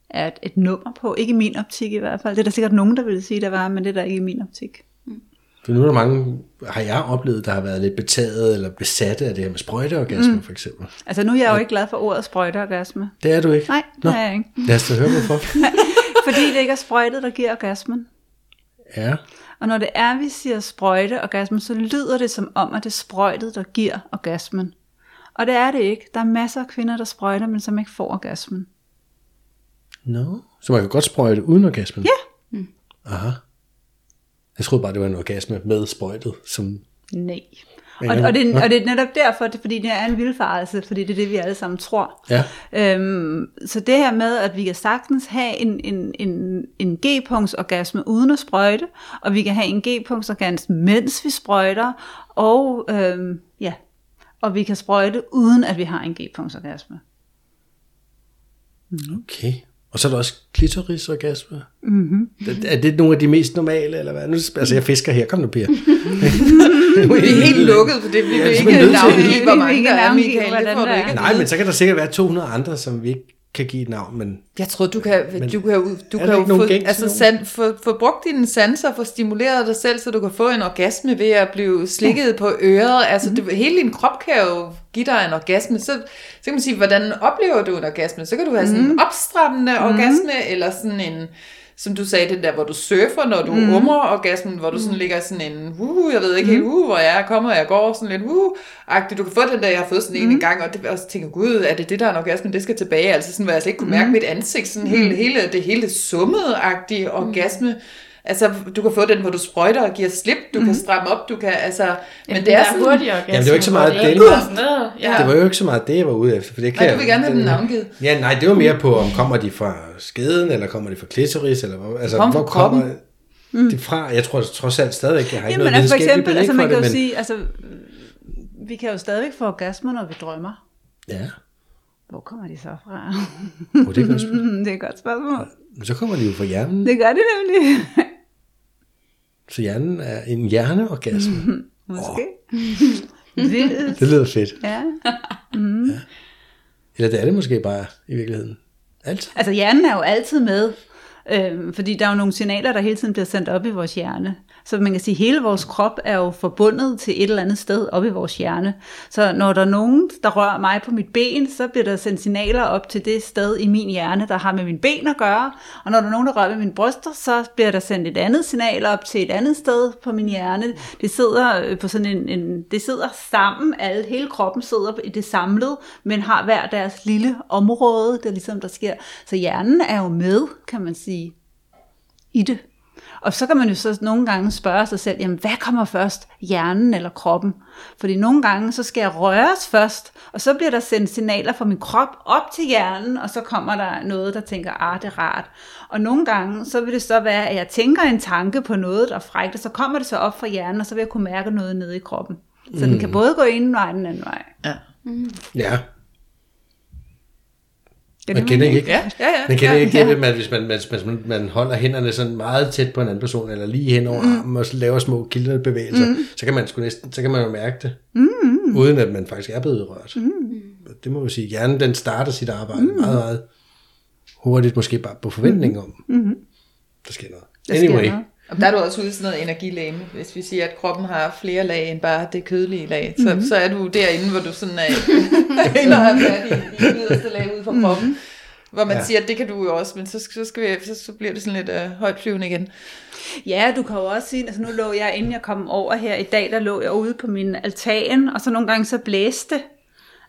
er et, et nummer på. Ikke i min optik i hvert fald. Det er der sikkert nogen, der vil sige, der var, men det er der ikke i min optik. For nu er der mange, har jeg oplevet, der har været lidt betaget eller besatte af det her med sprøjteorgasmer mm. for eksempel. Altså nu er jeg jo ikke glad for ordet sprøjteorgasme. Det er du ikke? Nej, det Nå. er jeg ikke. Lad os da høre, hvorfor. Fordi det ikke er sprøjtet, der giver orgasmen. Ja, Og når det er, vi siger sprøjteorgasmen, så lyder det som om, at det er sprøjtet, der giver orgasmen. Og det er det ikke. Der er masser af kvinder, der sprøjter, men som ikke får orgasmen. no. Så man kan godt sprøjte uden orgasmen? Ja. Aha. Jeg troede bare, det var en orgasme med sprøjtet. Som... Nej. Og, og, det, og det er netop derfor, det, fordi det er en vildfarelse, fordi det er det, vi alle sammen tror. Ja. Øhm, så det her med, at vi kan sagtens have en, en, en, en G-punktsorgasme uden at sprøjte, og vi kan have en G-punktsorgasme, mens vi sprøjter, og, øhm, ja, og vi kan sprøjte uden, at vi har en G-punktsorgasme. Okay. Og så er der også klitorisorgasme. Mm-hmm. Er det nogle af de mest normale, eller hvad? Nu, altså, jeg fisker her. Kom nu, Pia. Vi er helt lukket for det. Vi vil simpelthen ikke navngive, hvor vil mange der er, Michael. Det får du ikke Nej, men så kan der sikkert være 200 andre, som vi ikke kan give et navn, men Jeg tror, du kan, Men du kan, jo- du kan jo få, altså, san, få, få brugt dine sanser, få stimuleret dig selv, så du kan få en orgasme ved at blive slikket på øret. Altså, Mhm. det, hele din krop kan jo give dig en orgasme. Så, så kan man sige, hvordan oplever du en orgasme? Så kan du have sådan en opstrammende orgasme, eller sådan en, som du sagde, den der, hvor du surfer, når du mm. umrer orgasmen, hvor du sådan Mhm. ligger sådan en, uh, jeg ved ikke helt, uh, hvor jeg er, kommer, jeg går, sådan lidt, uh, agtigt. Du kan få den der, jeg har fået sådan en en gang, og, det, og så tænker, gud, er det det, der er en orgasme, det skal tilbage, altså sådan, hvor jeg slet ikke kunne mærke mit ansigt, sådan hele, hele, det hele summede-agtige orgasme. Altså, du kan få den, hvor du sprøjter og giver slip, du kan stramme op, du kan, altså, men det er sådan, hurtigere orgasme. Jamen, det var ikke så meget det den. er noget. Ja. det var jo ikke så meget det, jeg var ude efter. For det kan Nej, du vil gerne have den navngivet. Ja, nej, det var mere på, om kommer de fra skeden, eller kommer de fra klitoris, eller hvor, altså, Kommer hvor kommer de fra? Jeg tror trods alt stadigvæk, jeg har ikke Jamen, noget altså for eksempel, altså man kan det, jo men sige, altså, vi kan jo stadigvæk få orgasmer, når vi drømmer. ja, Hvor kommer de så fra? oh, det er godt spørgsmål. det er et godt spørgsmål. Men så kommer de jo fra hjernen, Det gør de nemlig. Så hjernen er en hjerneorgasme. Måske. Vildt. Det lyder fedt. Ja. Eller det er det måske bare i virkeligheden. Altid. Altså hjernen er jo altid med, øh, fordi der er jo nogle signaler, der hele tiden bliver sendt op i vores hjerne. Så man kan sige, at hele vores krop er jo forbundet til et eller andet sted op i vores hjerne. Så når der er nogen, der rører mig på mit ben, så bliver der sendt signaler op til det sted i min hjerne, der har med min ben at gøre. Og når der er nogen, der rører ved mine bryster, så bliver der sendt et andet signal op til et andet sted på min hjerne. Det sidder øh, på sådan en, en det sidder sammen, alle, hele kroppen sidder i det samlede, men har hver deres lille område, der ligesom der sker. Så hjernen er jo med, kan man sige, i det. Og så kan man jo så nogle gange spørge sig selv, jamen hvad kommer først, hjernen eller kroppen? Fordi nogle gange, så skal jeg røres først, og så bliver der sendt signaler fra min krop op til hjernen, og så kommer der noget, der tænker, ah, det er rart. Og nogle gange, så vil det så være, at jeg tænker en tanke på noget, der er frækt, og så kommer det så op fra hjernen, og så vil jeg kunne mærke noget nede i kroppen. Så den kan både gå en vej og den anden vej. Ja. Ja, Kan man det kender ikke. Ja, ja, ja. Man kender ja. ikke det, med, at hvis man, man, man, man holder hænderne sådan meget tæt på en anden person, eller lige hen over mm. armen, og så laver små bevægelser, mm. så kan man sgu næsten, så kan man jo mærke det, mm. uden at man faktisk er blevet rørt. Mm. Det må vi sige. Hjernen, den starter sit arbejde mm. meget, meget hurtigt, måske bare på forventning om, mm. der sker noget. Der sker Anyway, noget. Og der er du også ude i sådan noget energilæme. Hvis vi siger, at kroppen har flere lag end bare det kødelige lag, så, mm-hmm. så er du derinde, hvor du sådan er har fat i, i det yderste lag ude fra kroppen. Hvor man ja. siger, at det kan du jo også, men så, så, skal vi, så, så bliver det sådan lidt øh, højt flyvende igen. Ja, du kan jo også sige, altså nu lå jeg, inden jeg kom over her i dag, der lå jeg ude på min altan, og så nogle gange så blæste.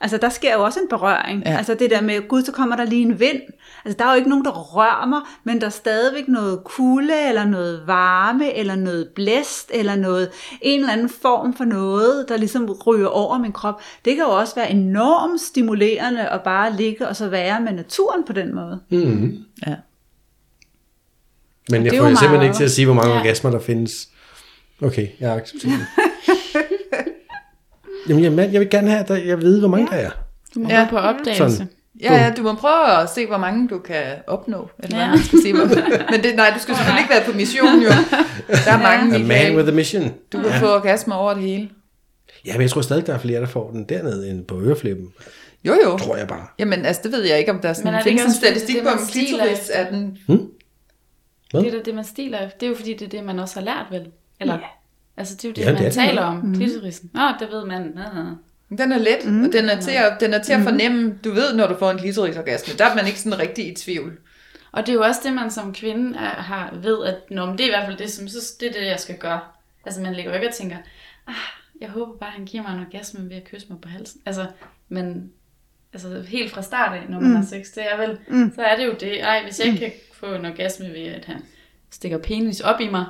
Altså der sker jo også en berøring. Ja. Altså det der med, gud, så kommer der lige en vind. Altså der er jo ikke nogen, der rører mig, men der er stadigvæk noget kulde, eller noget varme, eller noget blæst, eller noget, en eller anden form for noget, der ligesom ryger over min krop. Det kan jo også være enormt stimulerende at bare ligge og så være med naturen på den måde. mm. Ja. men jeg Det får jo simpelthen meget- ikke til at sige, hvor mange Ja. orgasmer der findes. Okay, jeg accepterer det. Jamen, jeg, jeg vil gerne have, at jeg ved, hvor mange der er. Du må Ja. ja. på opdagelse. Sådan. Ja, ja, du må prøve at se, hvor mange du kan opnå. Eller ja. Ja. man skal sige. Hvor- Men det, nej, du skal selvfølgelig ikke være på mission, jo. Der er mange, A man with a mission. Du kan få orgasmer over det hele. Ja, men jeg tror stadig, der er flere, der får den dernede end på øreflippen. Jo, jo. Tror jeg bare. Jamen, altså, det ved jeg ikke, om der er sådan, Men er findes en statistik det, på, om klitoris er den... Hvad? Det er da det, man stiler efter. Det er jo fordi, det er det, man også har lært, vel? Eller, Ja. Altså, det er jo det, Ja, det man det. taler om. Klitorisen. Nå, det ved man. Nå, nå. Den er let, mm. og den er til at, den er til at fornemme, du ved, når du får en klitorisorgasme, der er man ikke sådan rigtig i tvivl. Og det er jo også det, man som kvinde er, har ved, at Nå, men det er i hvert fald det, som, så det er det, jeg skal gøre. Altså, man ligger jo ikke og tænker, ah, jeg håber bare, han giver mig en orgasme ved at kysse mig på halsen. Altså, men altså, helt fra start af, når man mm. har sex, det er vel, mm. så er det jo det. Ej, hvis jeg ikke kan få en orgasme ved, at han stikker penis op i mig,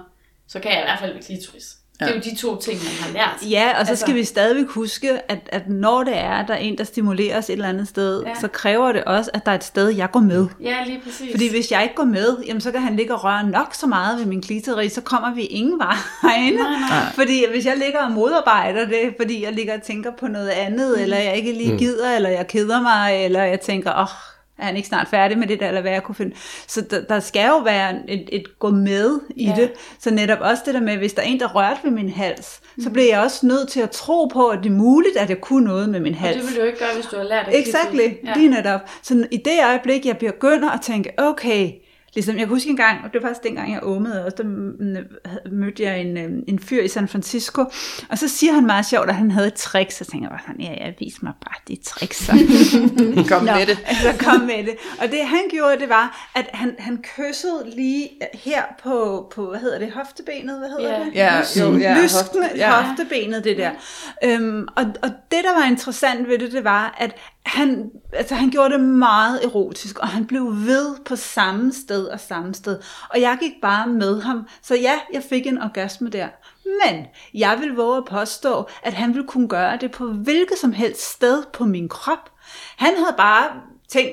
så kan jeg i hvert fald ved klitoris. Det er jo de to ting, man har lært. Ja, og så Altså- skal vi stadigvæk huske, at, at når det er, at der er en, der stimulerer os et eller andet sted, Ja. ja. så kræver det også, at der er et sted, jeg går med. Ja, lige præcis. Fordi hvis jeg ikke går med, jamen så kan han ligge og røre nok så meget ved min klitoris, så kommer vi ingen vegne. Nej, nej. Fordi hvis jeg ligger og modarbejder det, fordi jeg ligger og tænker på noget andet, mm. eller jeg ikke lige gider, eller jeg keder mig, eller jeg tænker, åh, oh, er han ikke snart færdig med det der, eller hvad jeg kunne finde. Så der, der skal jo være et, et gå med i Ja. det. Så netop også det der med, hvis der er en, der rørte ved min hals, mm. så bliver jeg også nødt til at tro på, at det er muligt, at jeg kunne noget med min Og hals. det vil du ikke gøre, hvis du har lært at Exactly, Ja. lige netop. Så i det øjeblik, jeg begynder at tænke, okay, ligesom jeg kan huske en gang, og det var faktisk dengang, jeg åmede også, der mødte jeg en, øh, en fyr i San Francisco, og så siger han meget sjovt, at han havde et trick, så tænker jeg bare sådan, ja, ja, vis mig bare de tricks. Så. Kom Nå, med det. Altså, kom med det. Og det han gjorde, det var, at han, han kyssede lige her på, på, hvad hedder det, hoftebenet, hvad hedder Ja. det? Ja, jo, ja, Lyskende hofte- ja. hoftebenet, det der. Øhm, og, og det, der var interessant ved det, det var, at han, altså, han gjorde det meget erotisk, og han blev ved på samme sted og samme sted. Og jeg gik bare med ham. Så ja, jeg fik en orgasme der. Men jeg vil våge at påstå, at han ville kunne gøre det på hvilket som helst sted på min krop. Han havde bare tænkt,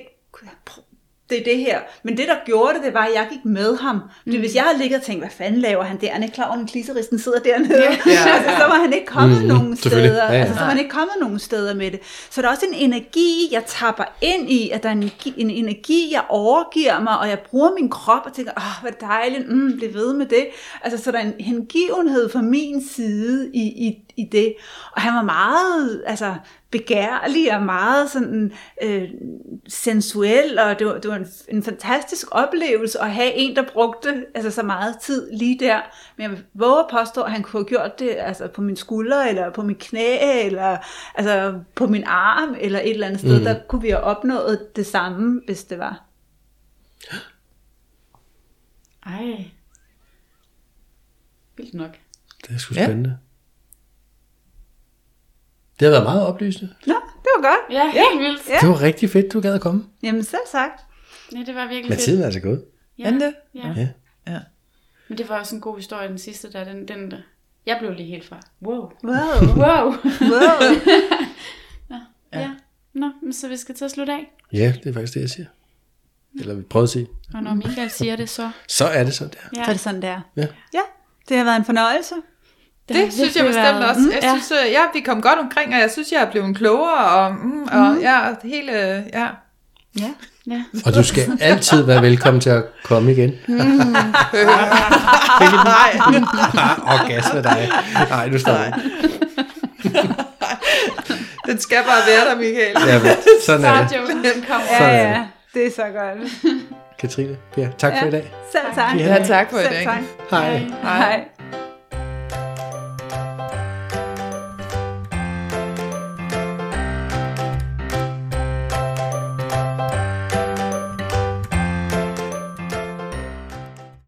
det er det her. Men det, der gjorde det, det var, at jeg gik med ham. Fordi mm. hvis jeg havde ligget og tænkt, hvad fanden laver han der? Han er ikke klar over, at kliseristen sidder dernede. Ja. altså, så var han ikke kommet Mhm, nogen steder. Ja, ja. Altså, så var han ikke kommet nogen steder med det. Så der er også en energi, jeg tapper ind i, at der er en energi, en energi jeg overgiver mig, og jeg bruger min krop og tænker, åh, hvor dejligt, mm, bliv ved med det. Altså, så der er en hengivenhed fra min side i, i, i det. Og han var meget, altså, begærlig og meget sådan øh, sensuel, og det var, det var en, en fantastisk oplevelse at have en, der brugte altså, så meget tid lige der. Men jeg vil våge at påstå, at han kunne have gjort det altså, på min skulder, eller på min knæ, eller altså, på min arm, eller et eller andet sted. Mm. Der kunne vi have opnået det samme, hvis det var. Ej. Vildt nok. Det er sgu Ja. spændende. Det har været meget oplysende. Nå, det var godt. Ja, helt vildt. Ja. Det var rigtig fedt, du gad at komme. Jamen selv sagt. Ja, det var virkelig Men tiden er altså gået. Ja. Det? Ja. Ja. Ja. Men det var også en god historie, den sidste der. Den, den der. Jeg blev lige helt fra. Wow. Wow. Wow. wow. ja. Nå, men så vi skal til at slutte af. Ja, det er faktisk det, jeg siger. Eller vi prøver at sige. Og når Michael siger det, så... Så er det sådan der. Ja. Så er det sådan, der. Ja. ja. Det har været en fornøjelse. Det, det synes jeg bestemt været- også. Mm, Jeg ja. synes, øh, ja, vi kom godt omkring, og jeg synes, jeg er blevet klogere, og, mm, og ja, hele, ja. Ja. Ja. Og du skal altid være velkommen til at komme igen. Orgasme dig. Nej, du står. Den skal bare være der, Michael. Ja, sådan er det. Ja, er ja. Det er så godt. Katrine, Per, tak for i dag. Selv tak. Ja, tak for i dag. tak. Hej. Hej. Hej.